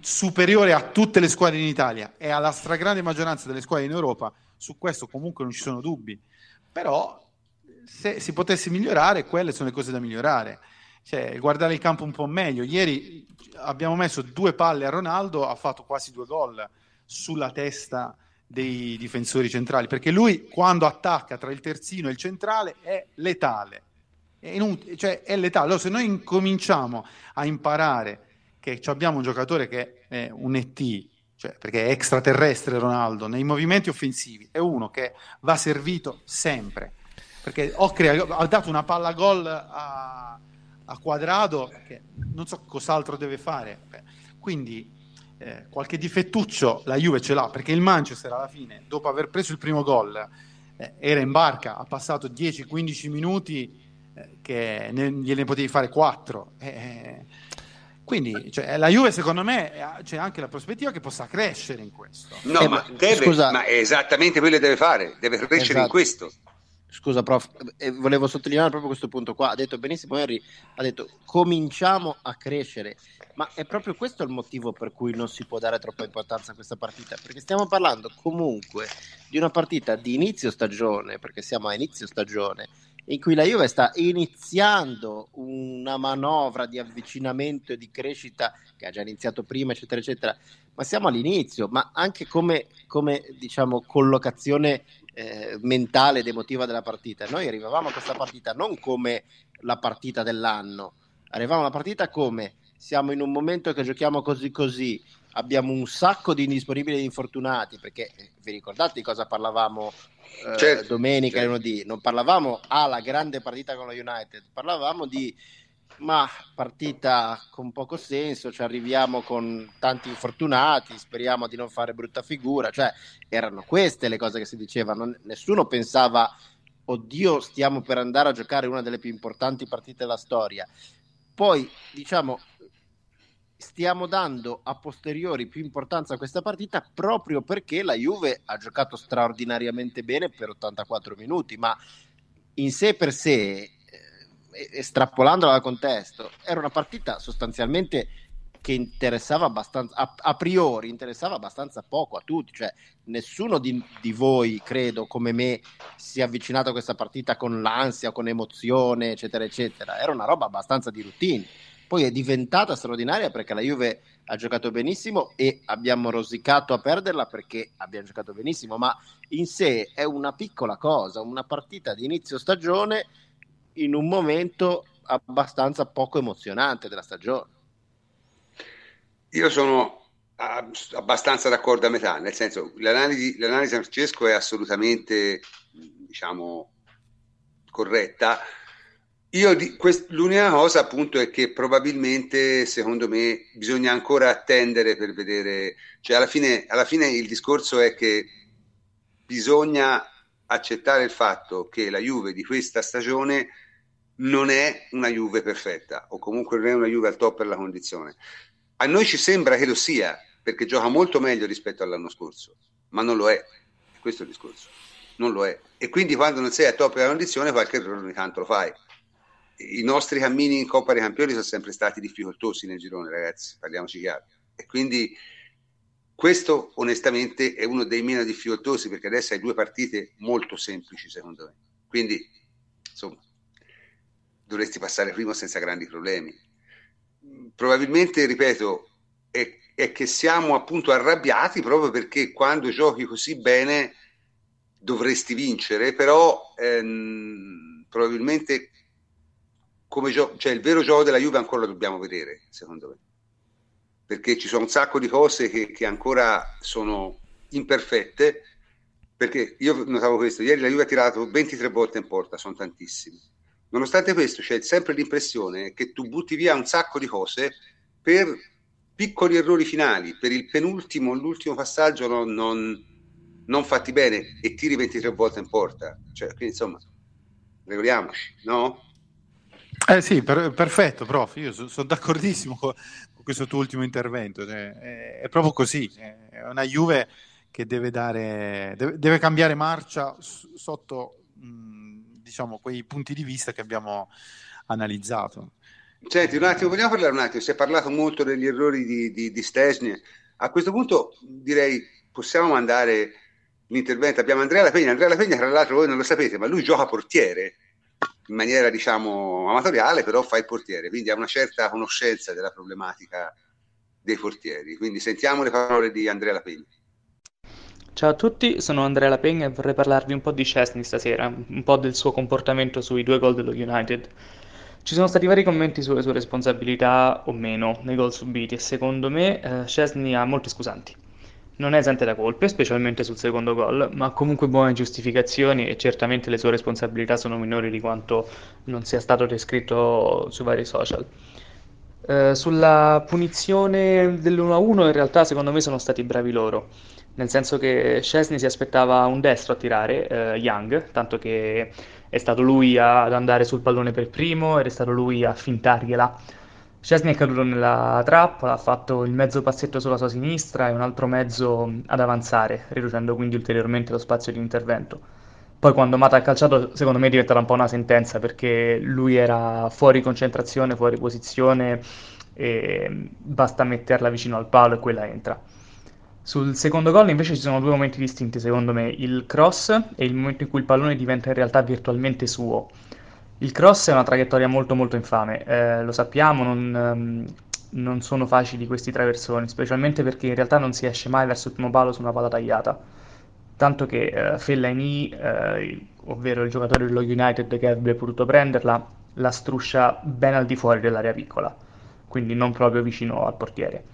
superiore a tutte le squadre in Italia e alla stragrande maggioranza delle squadre in Europa, su questo comunque non ci sono dubbi. Però se si potesse migliorare, quelle sono le cose da migliorare. cioè, guardare il campo un po' meglio. Ieri abbiamo messo due palle a Ronaldo, ha fatto quasi due gol sulla testa dei difensori centrali, perché lui quando attacca tra il terzino e il centrale è letale. È, inut- cioè, è letale. Allora, se noi incominciamo a imparare che abbiamo un giocatore che è un ET, cioè, perché è extraterrestre Ronaldo, nei movimenti offensivi, è uno che va servito sempre. Perché Ocri ha dato una palla gol a, a quadrado che non so cos'altro deve fare. Quindi eh, qualche difettuccio la Juve ce l'ha, perché il Manchester alla fine, dopo aver preso il primo gol, eh, era in barca, ha passato 10-15 minuti eh, che ne, gliene potevi fare 4. Eh, quindi cioè, la Juve, secondo me, c'è anche la prospettiva che possa crescere in questo. No, eh, ma, deve, scusa, ma è esattamente quello che deve fare, deve crescere esatto. in questo. Scusa, prof, eh, volevo sottolineare proprio questo punto qua. Ha detto benissimo Henry, ha detto cominciamo a crescere, ma è proprio questo il motivo per cui non si può dare troppa importanza a questa partita, perché stiamo parlando comunque di una partita di inizio stagione, perché siamo a inizio stagione, in cui la Juve sta iniziando una manovra di avvicinamento e di crescita che ha già iniziato prima, eccetera, eccetera, ma siamo all'inizio, ma anche come, come diciamo, collocazione eh, mentale ed emotiva della partita. Noi arrivavamo a questa partita non come la partita dell'anno, arrivavamo alla partita come siamo in un momento che giochiamo così così, abbiamo un sacco di indisponibili e infortunati, perché eh, vi ricordate di cosa parlavamo eh, certo, domenica certo. e lunedì? Non parlavamo alla ah, grande partita con lo United, parlavamo di ma partita con poco senso, ci arriviamo con tanti infortunati, speriamo di non fare brutta figura, cioè erano queste le cose che si dicevano, nessuno pensava oddio stiamo per andare a giocare una delle più importanti partite della storia. Poi diciamo stiamo dando a posteriori più importanza a questa partita proprio perché la Juve ha giocato straordinariamente bene per 84 minuti, ma in sé per sé, estrapolandola dal contesto, era una partita sostanzialmente che interessava abbastanza, a, a, priori interessava abbastanza poco a tutti, cioè nessuno di, di, voi, credo, come me, si è avvicinato a questa partita con l'ansia, con emozione, eccetera, eccetera. Era una roba abbastanza di routine poi è diventata straordinaria perché la Juve ha giocato benissimo e abbiamo rosicato a perderla perché abbiamo giocato benissimo, ma in sé è una piccola cosa, una partita di inizio stagione in un momento abbastanza poco emozionante della stagione. Io sono abbastanza d'accordo a metà, nel senso l'analisi, l'analisi di Francesco è assolutamente diciamo corretta io di, quest, l'unica cosa appunto è che probabilmente secondo me bisogna ancora attendere per vedere, cioè alla fine, alla fine il discorso è che bisogna accettare il fatto che la Juve di questa stagione non è una Juve perfetta o comunque non è una Juve al top per la condizione. A noi ci sembra che lo sia perché gioca molto meglio rispetto all'anno scorso, ma non lo è. Questo è il discorso. Non lo è. E quindi quando non sei a top della condizione qualche errore ogni tanto lo fai i nostri cammini in Coppa dei Campioni sono sempre stati difficoltosi nel girone, ragazzi, parliamoci chiaro. E quindi questo onestamente è uno dei meno difficoltosi perché adesso hai due partite molto semplici secondo me. Quindi, insomma, dovresti passare prima senza grandi problemi. Probabilmente, ripeto, è, è che siamo appunto arrabbiati proprio perché quando giochi così bene dovresti vincere, però ehm, probabilmente come gio- cioè il vero gioco della Juve ancora lo dobbiamo vedere, secondo me. Perché ci sono un sacco di cose che, che ancora sono imperfette. Perché io notavo questo, ieri la Juve ha tirato 23 volte in porta, sono tantissimi. Nonostante questo, c'è sempre l'impressione che tu butti via un sacco di cose per piccoli errori finali, per il penultimo, l'ultimo passaggio non, non, non fatti bene e tiri 23 volte in porta. Cioè, quindi insomma, regoliamoci, no? Eh sì, per, perfetto, prof. Io sono so d'accordissimo con, con, questo tuo ultimo intervento. Cioè, è, è, proprio così. È una Juve che deve, dare, deve, deve cambiare marcia sotto mh, diciamo, quei punti di vista che abbiamo analizzato. Senti, un attimo, vogliamo parlare un attimo? Si è parlato molto degli errori di, di, di Stasny. A questo punto direi possiamo mandare l'intervento. Abbiamo Andrea La Pegna. Andrea La Pegna, tra l'altro, voi non lo sapete, ma lui gioca portiere in maniera diciamo amatoriale, però fa il portiere, quindi ha una certa conoscenza della problematica dei portieri. Quindi sentiamo le parole di Andrea Lapegna. Ciao a tutti, sono Andrea Lapegna e vorrei parlarvi un po' di Chesney stasera, un po' del suo comportamento sui due gol dello United. Ci sono stati vari commenti sulle sue responsabilità o meno nei gol subiti e secondo me eh, Chesney ha molti scusanti. Non è esente da colpe, specialmente sul secondo gol, ma ha comunque buone giustificazioni e certamente le sue responsabilità sono minori di quanto non sia stato descritto sui vari social. Eh, sulla punizione dell'1-1 in realtà secondo me sono stati bravi loro, nel senso che Chesney si aspettava un destro a tirare, eh, Young, tanto che è stato lui ad andare sul pallone per primo ed è stato lui a fintargliela. Chesney è caduto nella trappola, ha fatto il mezzo passetto sulla sua sinistra e un altro mezzo ad avanzare, riducendo quindi ulteriormente lo spazio di intervento. Poi quando Mata ha calciato, secondo me è diventata un po' una sentenza perché lui era fuori concentrazione, fuori posizione e basta metterla vicino al palo e quella entra. Sul secondo gol invece ci sono due momenti distinti secondo me, il cross e il momento in cui il pallone diventa in realtà virtualmente suo. Il cross è una traiettoria molto molto infame, eh, lo sappiamo, non, um, non sono facili questi traversoni, specialmente perché in realtà non si esce mai verso il primo palo su una palla tagliata tanto che eh, Fellaini, eh, ovvero il giocatore dello United che avrebbe potuto prenderla, la struscia ben al di fuori dell'area piccola, quindi non proprio vicino al portiere.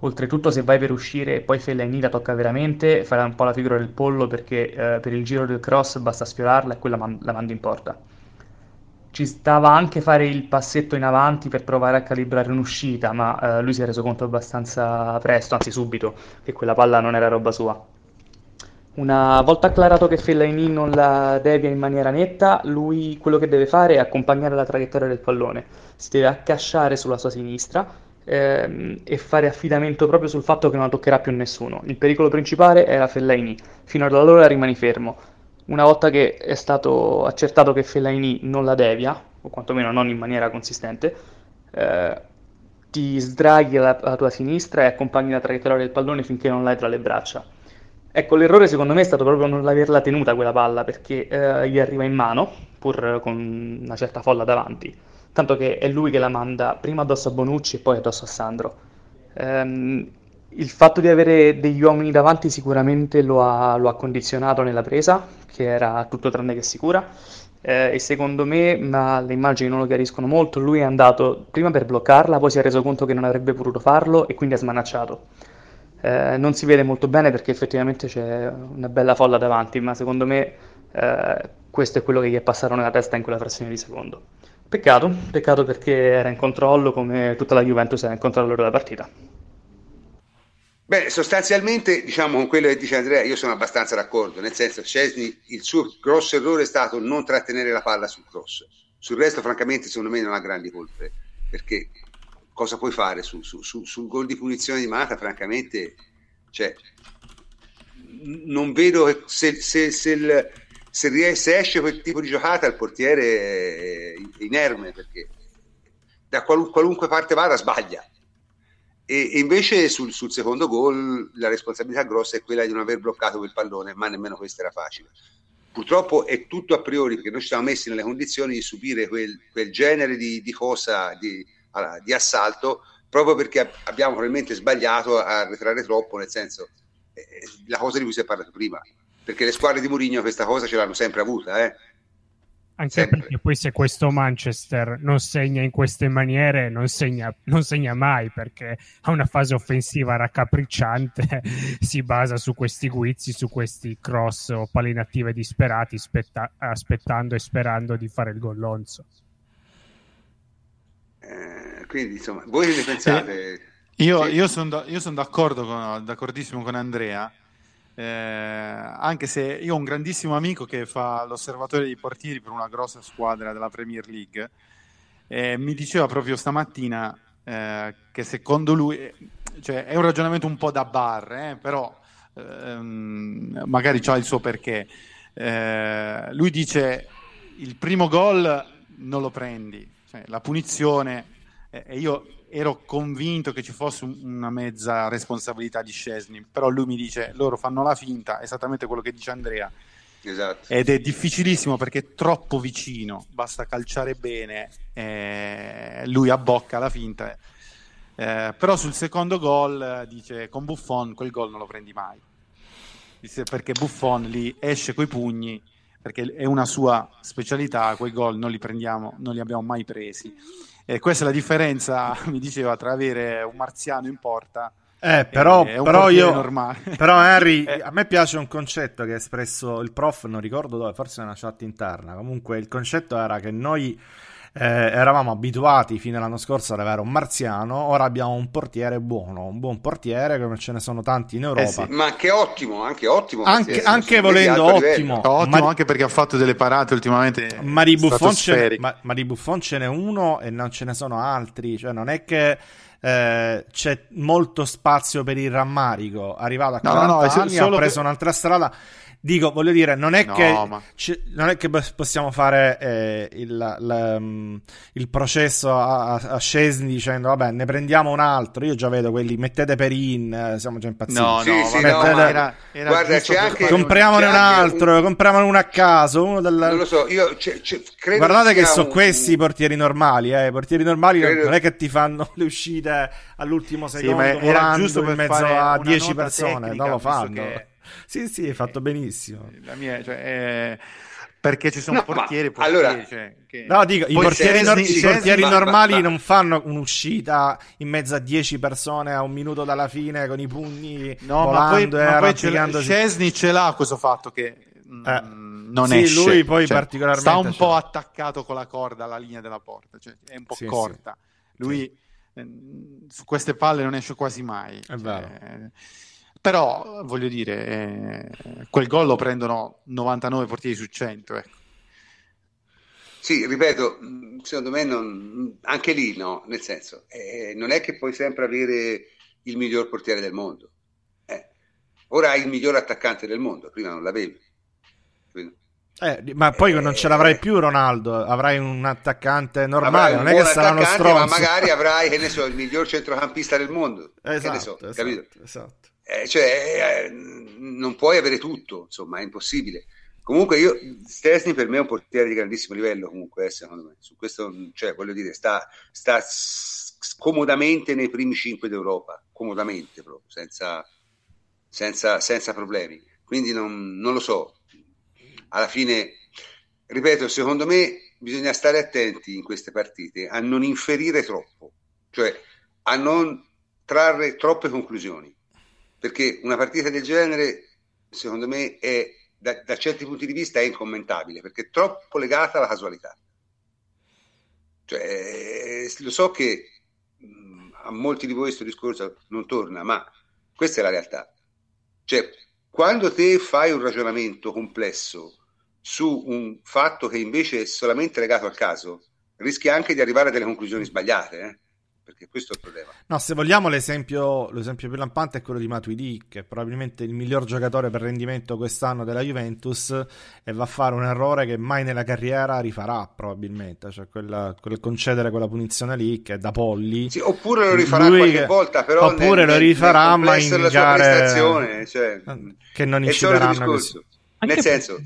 Oltretutto se vai per uscire e poi Fellaini la tocca veramente, farai un po' la figura del pollo perché eh, per il giro del cross basta sfiorarla e quella man- la manda in porta. Ci stava anche fare il passetto in avanti per provare a calibrare un'uscita, ma eh, lui si è reso conto abbastanza presto, anzi subito, che quella palla non era roba sua. Una volta acclarato che Fellaini non la devia in maniera netta, lui quello che deve fare è accompagnare la traiettoria del pallone, si deve accasciare sulla sua sinistra ehm, e fare affidamento proprio sul fatto che non la toccherà più nessuno. Il pericolo principale era Fellaini, fino ad allora rimani fermo. Una volta che è stato accertato che Fellaini non la devia, o quantomeno non in maniera consistente, eh, ti sdraghi alla, alla tua sinistra e accompagni la traiettoria del pallone finché non l'hai tra le braccia Ecco, l'errore secondo me è stato proprio non averla tenuta quella palla perché eh, gli arriva in mano, pur con una certa folla davanti, tanto che è lui che la manda prima addosso a Bonucci e poi addosso a Sandro. Ehm, il fatto di avere degli uomini davanti sicuramente lo ha, lo ha, condizionato nella presa, che era tutto tranne che sicura, eh, e secondo me, ma le immagini non lo chiariscono molto, lui è andato prima per bloccarla, poi si è reso conto che non avrebbe potuto farlo e quindi ha smanacciato. Eh, non si vede molto bene perché effettivamente c'è una bella folla davanti, ma secondo me eh, questo è quello che gli è passato nella testa in quella frazione di secondo. Peccato, peccato perché era in controllo come tutta la Juventus era in controllo della partita. Beh, sostanzialmente, diciamo, con quello che dice Andrea, io sono abbastanza d'accordo, nel senso, Cesni, il suo grosso errore è stato non trattenere la palla sul cross. Sul resto, francamente, secondo me non ha grandi colpe, perché cosa puoi fare su, su, su, sul gol di punizione di Mata? Francamente, cioè, non vedo se, se, se, il, se, se, esce quel tipo di giocata il portiere è inerme perché da qualun, qualunque parte vada sbaglia. E, invece sul, sul, secondo gol la responsabilità grossa è quella di non aver bloccato quel pallone, ma nemmeno questo era facile. Purtroppo è tutto a priori perché noi ci siamo messi nelle condizioni di subire quel, quel genere di, di cosa, di, di assalto proprio perché abbiamo probabilmente sbagliato a arretrare troppo, nel senso eh, la cosa di cui si è parlato prima, perché le squadre di Mourinho questa cosa ce l'hanno sempre avuta, eh? Anche sempre. perché poi se questo Manchester non segna in queste maniere, non segna, non segna mai perché ha una fase offensiva raccapricciante, si basa su questi guizzi, su questi cross o palinative disperati, spetta- aspettando e sperando di fare il gollonzo. Eh, quindi insomma, voi ne pensate? Eh, io, io sono son d'accordo con, d'accordissimo con Andrea, eh, anche se io ho un grandissimo amico che fa l'osservatore dei portieri per una grossa squadra della Premier League e mi diceva proprio stamattina eh, che secondo lui, cioè è un ragionamento un po' da bar, eh, però ehm, magari c'ha il suo perché. Eh, lui dice il primo gol non lo prendi, cioè, la punizione, eh, e io ero convinto che ci fosse una mezza responsabilità di Scesni, però lui mi dice loro fanno la finta, esattamente quello che dice Andrea, Esatto. Ed è difficilissimo perché è troppo vicino, basta calciare bene, eh, lui abbocca la finta. Eh, però sul secondo gol dice con Buffon quel gol non lo prendi mai. Dice, perché Buffon lì esce coi pugni perché è una sua specialità, quei gol non li prendiamo, non li abbiamo mai presi. E questa è la differenza, mi diceva, tra avere un marziano in porta eh, però, però io, normale. però Henry, eh. a me piace un concetto che ha espresso il prof, non ricordo dove, forse è una chat interna. Comunque il concetto era che noi eh, eravamo abituati fino all'anno scorso ad avere un marziano, ora abbiamo un portiere buono, un buon portiere come ce ne sono tanti in Europa. Eh sì, ma anche ottimo, anche ottimo. Anche, anche volendo ottimo. Ottimo ma, anche perché ha fatto delle parate ultimamente. Ma di, Buffon ce, ma, ma di Buffon ce n'è uno e non ce ne sono altri, cioè non è che eh, c'è molto spazio per il rammarico. Arrivato a 40 no, no, anni, ha preso per... un'altra strada. Dico, voglio dire, non è, no, che, ma... c- non è che possiamo fare eh, il, la, um, il, processo a, a Scesni dicendo, vabbè, ne prendiamo un altro. Io già vedo quelli, mettete per in, eh, siamo già impazziti. No, sì, no, sì, no era, era guarda, c'è anche, compriamone c'è un altro, un... compriamone uno a caso. Uno del... Non lo so, io c'è, c'è, Guardate che, che sono un... questi i portieri normali, eh. I portieri normali credo... non è che ti fanno le uscite all'ultimo secondo, sì, era giusto in mezzo a 10 persone, non lo fanno. Che sì, sì, hai fatto benissimo. La mia, cioè, è... Perché ci sono no, portieri, portieri allora, cioè, che... No, dico, i portieri, nor- i portieri normali ma, ma... non fanno un'uscita in mezzo a 10 persone a un minuto dalla fine con i pugni no, volando ma poi, e ma poi Cesni ce l'ha questo fatto che mm, eh, non sì, esce. lui poi cioè, particolarmente sta un po' attaccato con la corda alla linea della porta, cioè è un po' sì, corta. Sì. Lui eh, su queste palle non esce quasi mai. È vero. Però, voglio dire, eh, quel gol lo prendono 99 portieri su 100. Ecco. Sì, ripeto, secondo me non, anche lì no, nel senso, eh, non è che puoi sempre avere il miglior portiere del mondo. Eh, ora hai il miglior attaccante del mondo, prima non l'avevi. Eh, ma poi non ce l'avrai più Ronaldo, avrai un attaccante normale, non è che sarà uno stronzo. Ma magari avrai, che ne so, il miglior centrocampista del mondo. Esatto, so, esatto, esatto eh, cioè, eh, non puoi avere tutto, insomma, è impossibile. Comunque io, Stesni per me è un portiere di grandissimo livello, comunque, eh, secondo me. Su questo, cioè, voglio dire, sta, sta comodamente nei primi cinque d'Europa, comodamente proprio, senza, senza, senza problemi. Quindi non, non lo so. Alla fine, ripeto, secondo me bisogna stare attenti in queste partite a non inferire troppo, cioè a non trarre troppe conclusioni perché una partita del genere, secondo me, è, da, da, certi punti di vista è incommentabile, perché è troppo legata alla casualità. Cioè, eh, lo so che mh, a molti di voi questo discorso non torna, ma questa è la realtà. Cioè, quando te fai un ragionamento complesso su un fatto che invece è solamente legato al caso, rischi anche di arrivare a delle conclusioni sbagliate. Eh? Perché questo è il problema. No, se vogliamo l'esempio, l'esempio più lampante è quello di Matuidi, che è probabilmente il miglior giocatore per rendimento quest'anno della Juventus e va a fare un errore che mai nella carriera rifarà probabilmente, cioè quella, quel concedere quella punizione lì che è da polli. Sì, oppure lo rifarà Lui qualche che, volta, però oppure nel, lo rifarà ma in gare cioè, che non incideranno. Nel senso,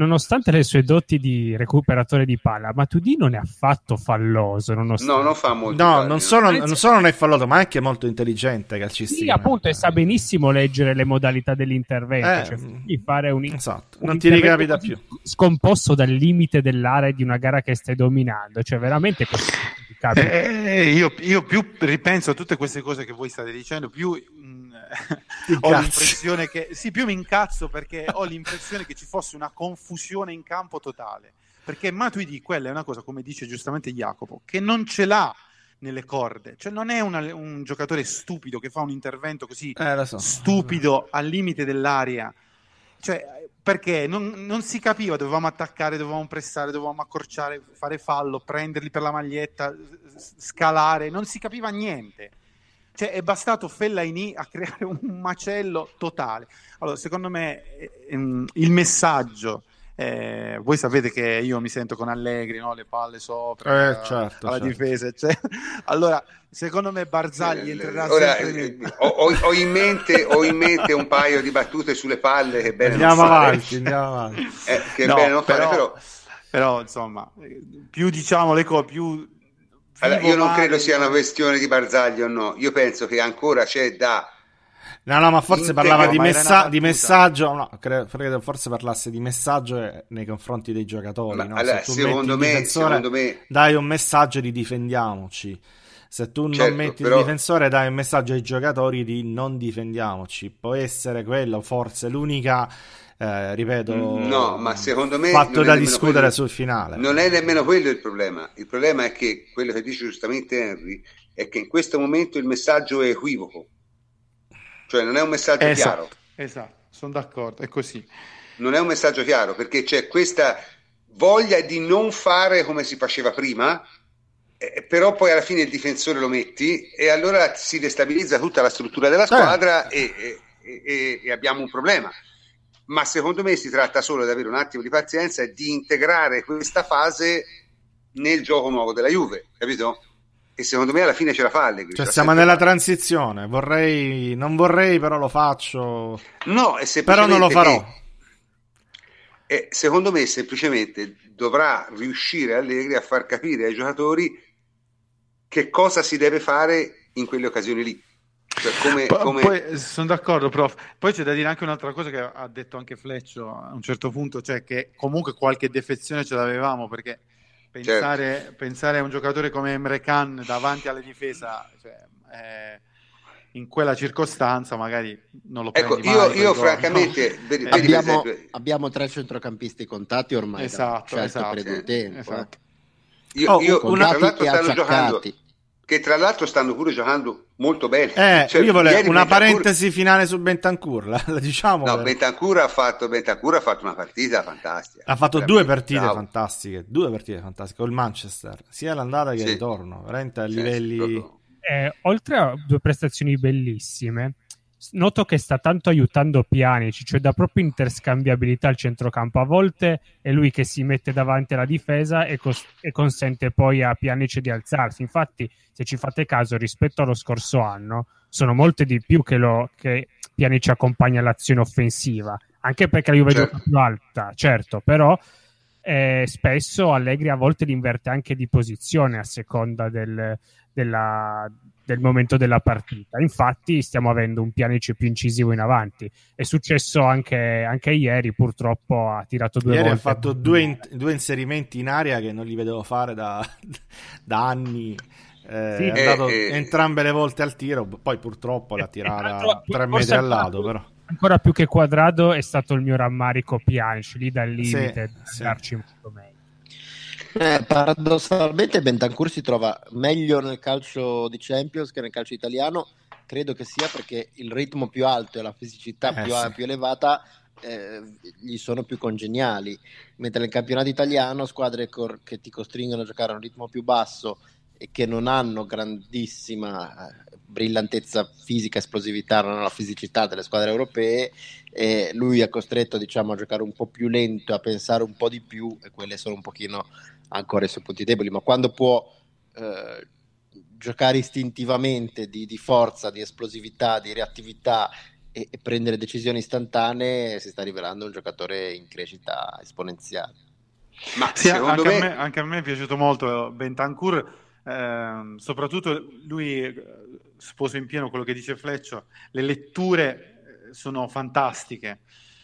nonostante le sue doti di recuperatore di palla, Matuidi non è affatto falloso. Nonostante... No, non fa molto. No, non solo, non solo, non è falloso, ma è anche molto intelligente calcistica. Sì, appunto, e sa benissimo leggere le modalità dell'intervento. Eh, cioè, fare un, esatto. un non ti ricapita più. Scomposto dal limite dell'area di una gara che stai dominando. Cioè, veramente così. Eh, io, io, più ripenso a tutte queste cose che voi state dicendo, più mh, ho l'impressione che sì, più mi incazzo perché ho l'impressione che ci fosse una confusione in campo totale. Perché Matuidi, quella è una cosa, come dice giustamente Jacopo, che non ce l'ha nelle corde. Cioè, non è una, un giocatore stupido che fa un intervento così eh, so. stupido al limite dell'area. Cioè, perché non, non, si capiva, dovevamo attaccare, dovevamo pressare, dovevamo accorciare, fare fallo, prenderli per la maglietta, scalare, non si capiva niente. Cioè, è bastato Fellaini a creare un macello totale. Allora, secondo me, ehm, il messaggio Eh, voi sapete che io mi sento con Allegri, no? le palle sopra, eh, certo, alla certo. difesa. Cioè. Allora, secondo me Barzagli Eh, entrerà ora, sempre eh, ho, ho- in mente, ho in mente un paio di battute sulle palle che bene Andiamo non fare. avanti, andiamo avanti. Eh, che No, bene non fare, però, però però, insomma, eh, più diciamo le cose, più... allora, io non male- credo sia una questione di Barzagli o no, io penso che ancora c'è da No, no, ma forse parlava di, messa- di messaggio. No, credo, credo forse parlasse di messaggio eh, nei confronti dei giocatori. Ma no? allora, Se secondo me- secondo me- dai un messaggio di difendiamoci. Se tu Certo, non metti però- il difensore, dai un messaggio ai giocatori di non difendiamoci. Può essere quello, forse l'unica, eh, ripeto, No, ma secondo me fatto da discutere quello- sul finale. Non è nemmeno quello il problema. Il problema è che quello che dice giustamente Henry è che in questo momento il messaggio è equivoco. Cioè non è un messaggio chiaro. Esatto, esatto, sono d'accordo, è così. Non è un messaggio chiaro perché c'è questa voglia di non fare come si faceva prima, eh, però poi alla fine il difensore lo metti e allora si destabilizza tutta la struttura della squadra e, e- e- e abbiamo un problema. Ma secondo me si tratta solo di avere un attimo di pazienza e di integrare questa fase nel gioco nuovo della Juve, capito? E secondo me alla fine ce la fa Allegri. Cioè, la siamo nella fare. transizione. Vorrei, non vorrei, però lo faccio. No, è Però non lo farò. che- eh, secondo me semplicemente dovrà riuscire Allegri a far capire ai giocatori che cosa si deve fare in quelle occasioni lì. Cioè, come, come- Poi sono d'accordo, prof. Poi c'è da dire anche un'altra cosa che ha detto anche Fleccio a un certo punto, cioè che comunque qualche defezione ce l'avevamo perché pensare, Certo. pensare a un giocatore come Emre Can davanti alla difesa, cioè, eh, in quella circostanza magari non lo Ecco, prendi io, mai io francamente, no? vedi, Eh, vedi Abbiamo, abbiamo tre centrocampisti contati ormai. da Esatto, un certo esatto, periodo di tempo. esatto. io, Oh, io- una- tra l'altro Contati e stanno giocando. Che tra l'altro stanno pure giocando molto bene. Eh, Cioè, io volevo una Bentancur- parentesi finale su Bentancur. La, la diciamo. No. Bentancur ha fatto, Bentancur ha fatto una partita fantastica. ha fatto due partite bravo. fantastiche. Due partite fantastiche col Manchester, sia l'andata che il Sì. ritorno. Veramente a Sì, livelli. sì. Eh, oltre a due prestazioni bellissime, noto che sta tanto aiutando Pjanic, cioè dà proprio interscambiabilità al centrocampo. A volte è lui che si mette davanti alla difesa e, cos- e consente poi a Pjanic di alzarsi. Infatti, se ci fate caso, rispetto allo scorso anno, sono molte di più che, lo, che Pjanic accompagna l'azione offensiva, anche perché la Juve Certo. gioca più alta, certo, però eh, spesso Allegri a volte li inverte anche di posizione a seconda del, della- del momento della partita. Infatti, stiamo avendo un Pjanic più incisivo in avanti. È successo anche, anche ieri, purtroppo ha tirato due Ieri ha volte. fatto due, in- due inserimenti in area che non li vedevo fare da, da anni. Eh, Sì. è andato Eh, eh. entrambe le volte al tiro, poi purtroppo l'ha E- e tra tirata tre metri al ancora lato. più- Però. Ancora più che quadrato è stato il mio rammarico Pjanic, lì dal limite, Sì, sì. andarci molto meglio. Eh, paradossalmente Bentancur si trova meglio nel calcio di Champions che nel calcio italiano, credo che sia perché il ritmo più alto e la fisicità Eh, più, sì. più elevata eh, gli sono più congeniali, mentre nel campionato italiano squadre cor- che ti costringono a giocare a un ritmo più basso e che non hanno grandissima eh, brillantezza fisica, esplosività, non hanno la fisicità delle squadre europee, e lui è costretto diciamo, a giocare un po' più lento, a pensare un po' di più e quelle sono un pochino ancora i suoi punti deboli, ma quando può eh, giocare istintivamente di, di forza, di esplosività, di reattività e, e prendere decisioni istantanee, si sta rivelando un giocatore in crescita esponenziale. Ma Sì, secondo anche, me, a me, anche a me è piaciuto molto Bentancur, ehm, soprattutto lui eh, sposo in pieno quello che dice Fleccio, le letture eh, sono fantastiche.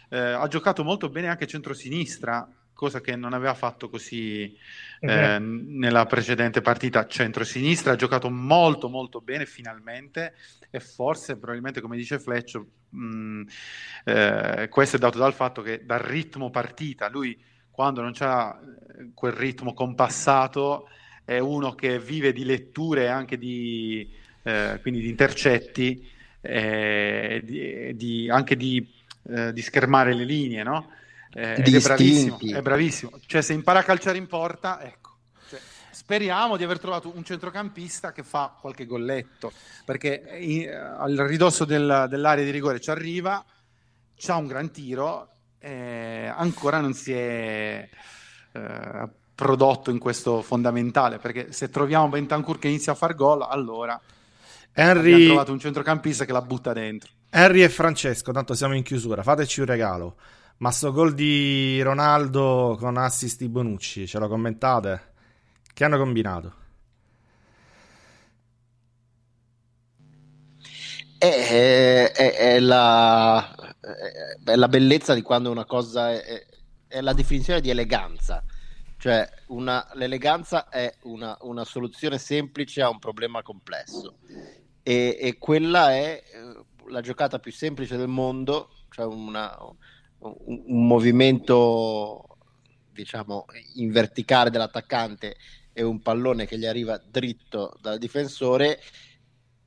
Eh, ha giocato molto bene anche centrosinistra, cosa che non aveva fatto così eh, nella precedente partita. Centrosinistra ha giocato molto molto bene finalmente e forse probabilmente come dice Fleccio mh, eh, questo è dato dal fatto che dal ritmo partita lui quando non c'ha eh, quel ritmo compassato è uno che vive di letture e anche di, eh, quindi di intercetti eh, di, di- anche di, eh, di schermare le linee no? Eh, ed è bravissimo, è bravissimo cioè se impara a calciare in porta ecco cioè, speriamo di aver trovato un centrocampista che fa qualche golletto perché in- al ridosso del- dell'area di rigore ci arriva c'ha un gran tiro eh, ancora non si è eh, prodotto in questo fondamentale, perché se troviamo Bentancur che inizia a far gol, allora Henry... abbiamo trovato un centrocampista che la butta dentro. Henry e Francesco, tanto siamo in chiusura, fateci un regalo. Ma sto gol di Ronaldo con assist di Bonucci, ce lo commentate? Che hanno combinato? È, è, è, la, è, la, bellezza di quando una cosa è, la definizione di eleganza. Cioè, una, l'eleganza è una, una, soluzione semplice a un problema complesso. E, e, quella è eh, la giocata più semplice del mondo, cioè una, un, un movimento, diciamo, in verticale dell'attaccante e un pallone che gli arriva dritto dal difensore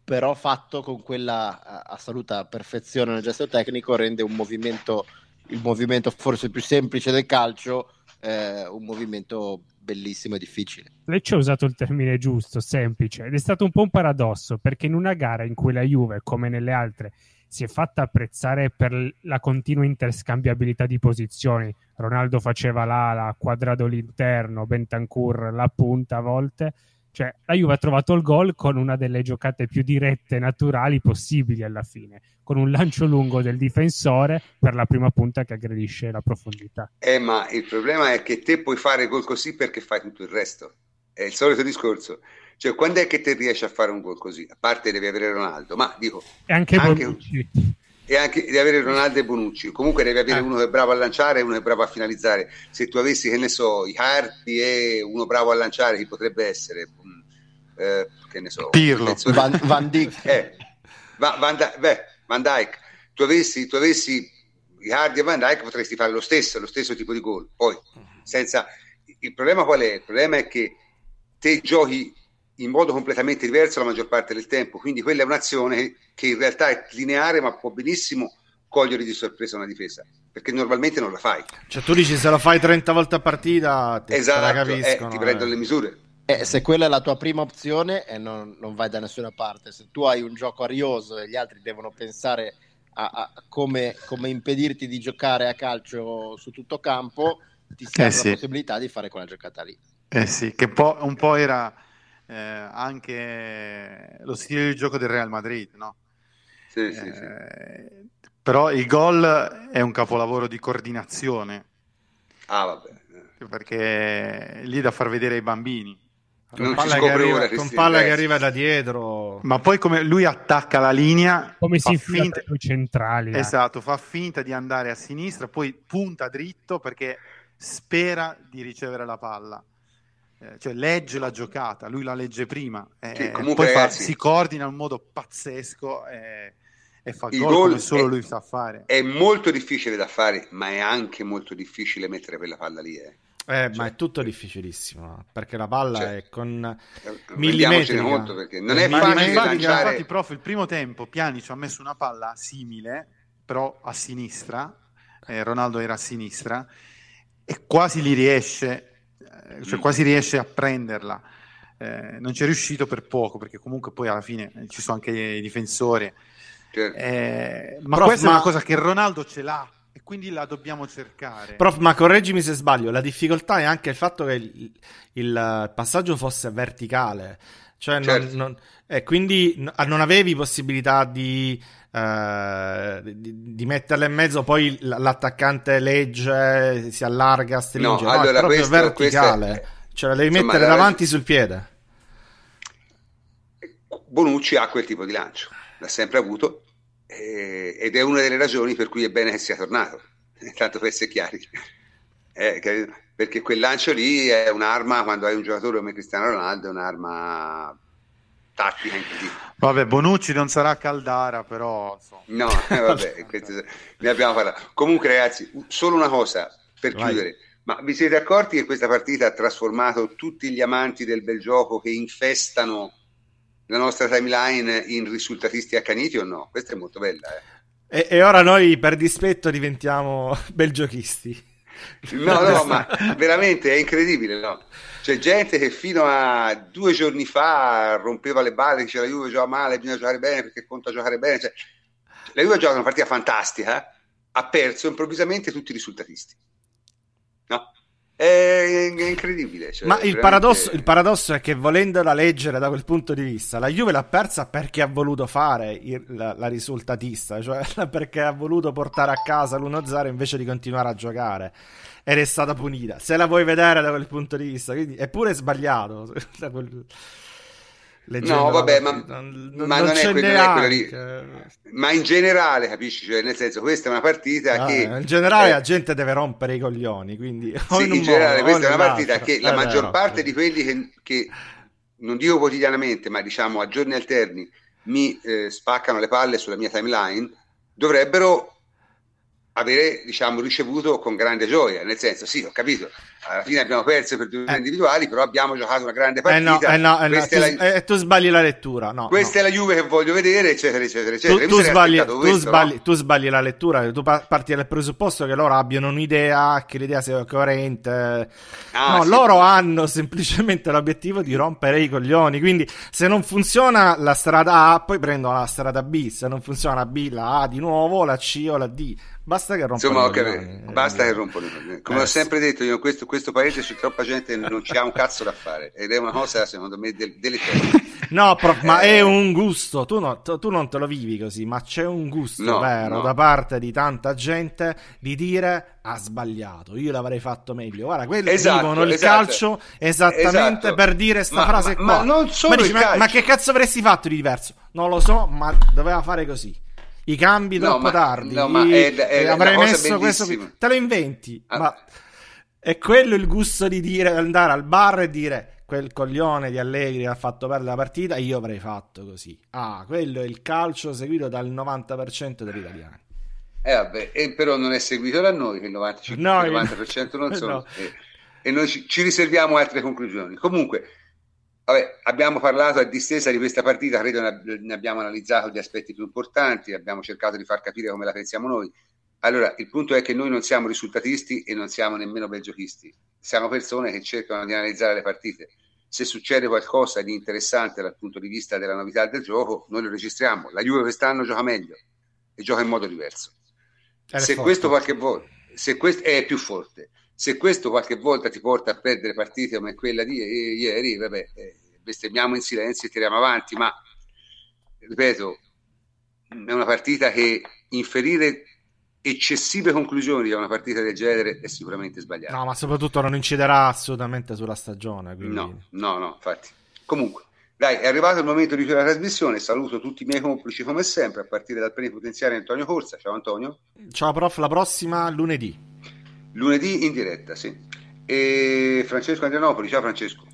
però fatto con quella assoluta perfezione nel gesto tecnico rende un movimento, il movimento forse più semplice del calcio, eh, un movimento bellissimo e difficile. Lecce ha usato il termine giusto, semplice, ed è stato un po' un paradosso, perché in una gara in cui la Juve, come nelle altre, si è fatta apprezzare per la continua interscambiabilità di posizioni, Ronaldo faceva l'ala, Quadrado l'interno, Bentancur la punta a volte, cioè, la Juve ha trovato il gol con una delle giocate più dirette e naturali possibili alla fine, con un lancio lungo del difensore per la prima punta che aggredisce la profondità. Eh, ma il problema è che te puoi fare gol così perché fai tutto il resto. È il solito discorso. Cioè, quando è che te riesci a fare un gol così? A parte devi avere Ronaldo, ma dico... E anche, anche Bonucci. E anche devi avere Ronaldo e Bonucci. Comunque devi avere eh. uno che è bravo a lanciare e uno che è bravo a finalizzare. Se tu avessi, che ne so, i Hardy e uno bravo a lanciare, chi potrebbe essere? eh, che ne so, Pirlo, Van, Van Dijk, eh, Van, Van, beh, Van Dijk, tu avessi, tu avessi Hardy e Van Dijk potresti fare lo stesso, lo stesso tipo di gol. Poi, senza... Il problema qual è? Il problema è che te giochi in modo completamente diverso la maggior parte del tempo, quindi quella è un'azione che in realtà è lineare, ma può benissimo cogliere di sorpresa una difesa, perché normalmente non la fai. Cioè tu dici se lo fai 30 volte a partita, ti, esatto, eh, ti prendono eh. le misure. Eh, se quella è la tua prima opzione, eh, non, non, vai da nessuna parte. Se tu hai un gioco arioso e gli altri devono pensare a, a come, come, impedirti di giocare a calcio su tutto campo, ti serve eh sì. la possibilità di fare quella giocata lì. Eh sì, che po- un po' era eh, anche lo stile di gioco del Real Madrid, no? Sì, sì, sì. Eh, però il gol è un capolavoro di coordinazione. Ah, vabbè. Perché lì da far vedere ai bambini con palla, che arriva, con palla che arriva, da dietro. Ma poi come lui attacca la linea, come si finta sui centrali. Esatto, fa finta di andare a sinistra, poi punta dritto perché spera di ricevere la palla. Eh, cioè legge la giocata, lui la legge prima, eh, sì, comunque, poi fa, si coordina in un modo pazzesco eh, e fa gol, gol come solo è, lui sa fare. È molto difficile da fare, ma è anche molto difficile mettere quella palla lì. Eh. Eh, cioè, ma è tutto difficilissimo perché la palla cioè, è con eh, millimetri. Conto perché non è facile infatti, lanciare... infatti, prof, il primo tempo Pianic ha messo una palla simile, però a sinistra. Eh, Ronaldo era a sinistra e quasi li riesce, eh, cioè mm. quasi riesce a prenderla. Eh, non ci è riuscito per poco perché comunque poi alla fine ci sono anche i difensori. Certo. Eh, ma Prof, questa ma... è una cosa che Ronaldo ce l'ha e quindi la dobbiamo cercare. Prof, ma correggimi se sbaglio, la difficoltà è anche il fatto che il, il passaggio fosse verticale, cioè certo. non, non, eh, quindi non avevi possibilità di, eh, di, di, metterla in mezzo, poi l'attaccante legge, si allarga, stringe, no, no allora, è proprio questo, verticale, questo è... cioè la devi Insomma, mettere davanti sul piede. Bonucci ha quel tipo di lancio, l'ha sempre avuto eh, ed è una delle ragioni per cui è bene che sia tornato, tanto per essere chiari. Eh, perché quel lancio lì è un'arma, quando hai un giocatore come Cristiano Ronaldo, è un'arma tattica incredibile. Vabbè, Bonucci non sarà Caldara, però... Insomma. No, eh, vabbè, questo, ne abbiamo parlato. Comunque ragazzi, solo una cosa per Vai. chiudere. Ma vi siete accorti che questa partita ha trasformato tutti gli amanti del bel gioco che infestano la nostra timeline in risultatisti accaniti o no? Questa è molto bella. Eh. E, e, ora noi per dispetto diventiamo belgiochisti. No, no, ma veramente è incredibile, no? C'è gente che fino a due giorni fa rompeva le balle, diceva la Juve gioca male, bisogna giocare bene perché conta giocare bene. Cioè, la Juve gioca una partita fantastica, ha perso improvvisamente tutti i risultatisti. No? È, incredibile. Cioè, Ma il, veramente... paradosso, il, paradosso, è che volendola leggere da quel punto di vista, la Juve l'ha persa perché ha voluto fare il, la, la, risultatista, cioè perché ha voluto portare a casa l'1-0 invece di continuare a giocare. Ed è stata punita. Se la vuoi vedere da quel punto di vista, quindi è pure sbagliato. no, vabbè, ma, non, ma non, non, è, que- non è quella lì. Ma in generale, capisci? Cioè, nel senso, questa è una partita ah, che. In generale, eh, la gente deve rompere i coglioni. Quindi, sì, in, in generale, modo, questa è una partita che la eh, maggior no. parte di quelli che, che, non dico quotidianamente, ma diciamo a giorni alterni, mi eh, spaccano le palle sulla mia timeline, dovrebbero avere diciamo, ricevuto con grande gioia, nel senso sì, ho capito, alla fine abbiamo perso per due eh. individuali, però abbiamo giocato una grande partita. Eh no, eh no, eh no. Tu, la... eh, tu, sbagli la lettura. No, questa è la Juve che voglio vedere, eccetera, eccetera, eccetera. Tu, tu, sbagli, tu, sbagli, tu, sbagli, la lettura, tu parti dal presupposto che loro abbiano un'idea, che l'idea sia coerente. Ah, no, sì. loro hanno semplicemente l'obiettivo di rompere i coglioni, quindi se non funziona la strada A, poi prendono la strada B, se non funziona la B, la A di nuovo, la C o la D. Basta che rompono Insomma, okay, basta che rompono Come eh, ho sempre detto, io questo, questo paese c'è troppa gente che non c'ha un cazzo da fare ed è una cosa, secondo me, del, delle No, prof, ma è un gusto. Tu, no, tu, non te lo vivi così, ma c'è un gusto no, vero no. da parte di tanta gente di dire ha sbagliato, io l'avrei fatto meglio. Guarda, quelli esatto, vivono il esatto. calcio esattamente esatto. per dire questa frase ma, qua. Ma, non solo ma, dici, ma, ma che cazzo avresti fatto di diverso? Non lo so, ma doveva fare così i cambi no, troppo ma, tardi. No, ma è, è, avrei messo questo qui. Te lo inventi. Ah. Ma è quello il gusto di dire andare al bar e dire quel coglione di Allegri ha fatto perdere la partita, io avrei fatto così. Ah, quello è il calcio seguito dal 90% degli italiani. Eh vabbè, e però non è seguito da noi, che il 95, no, il 90% non sono. No. E, e, noi ci, ci riserviamo altre conclusioni. Comunque, Vabbè, abbiamo parlato a distesa di questa partita, credo ne abbiamo analizzato gli aspetti più importanti, abbiamo cercato di far capire come la pensiamo noi. Allora, il punto è che noi non siamo risultatisti e non siamo nemmeno belgiochisti, siamo persone che cercano di analizzare le partite. Se succede qualcosa di interessante dal punto di vista della novità del gioco, noi lo registriamo. La Juve quest'anno gioca meglio e gioca in modo diverso. Se questo qualche volta se questo è più forte, se questo qualche volta ti porta a perdere partite come quella di ieri, vabbè, eh, bestemmiamo in silenzio e tiriamo avanti, ma ripeto, è una partita che inferire eccessive conclusioni da una partita del genere è sicuramente sbagliato. No, ma soprattutto non inciderà assolutamente sulla stagione. Quindi... No, no, no, infatti. Comunque, dai, è arrivato il momento di chiudere la trasmissione. Saluto tutti i miei complici come sempre, a partire dal plenipotenziario Antonio Corsa. Ciao Antonio. Ciao prof, la prossima lunedì. Lunedì in diretta, sì. E Francesco Andrianopoli, ciao Francesco.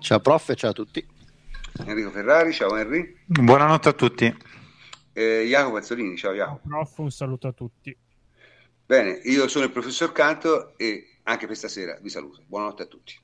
Ciao prof e ciao a tutti. Enrico Ferrari, ciao Henry. Buonanotte a tutti. Eh, Jacopo Mazzolini, ciao Jacopo. Prof, un saluto a tutti. Bene, io sono il professor Canto e anche per stasera vi saluto. Buonanotte a tutti.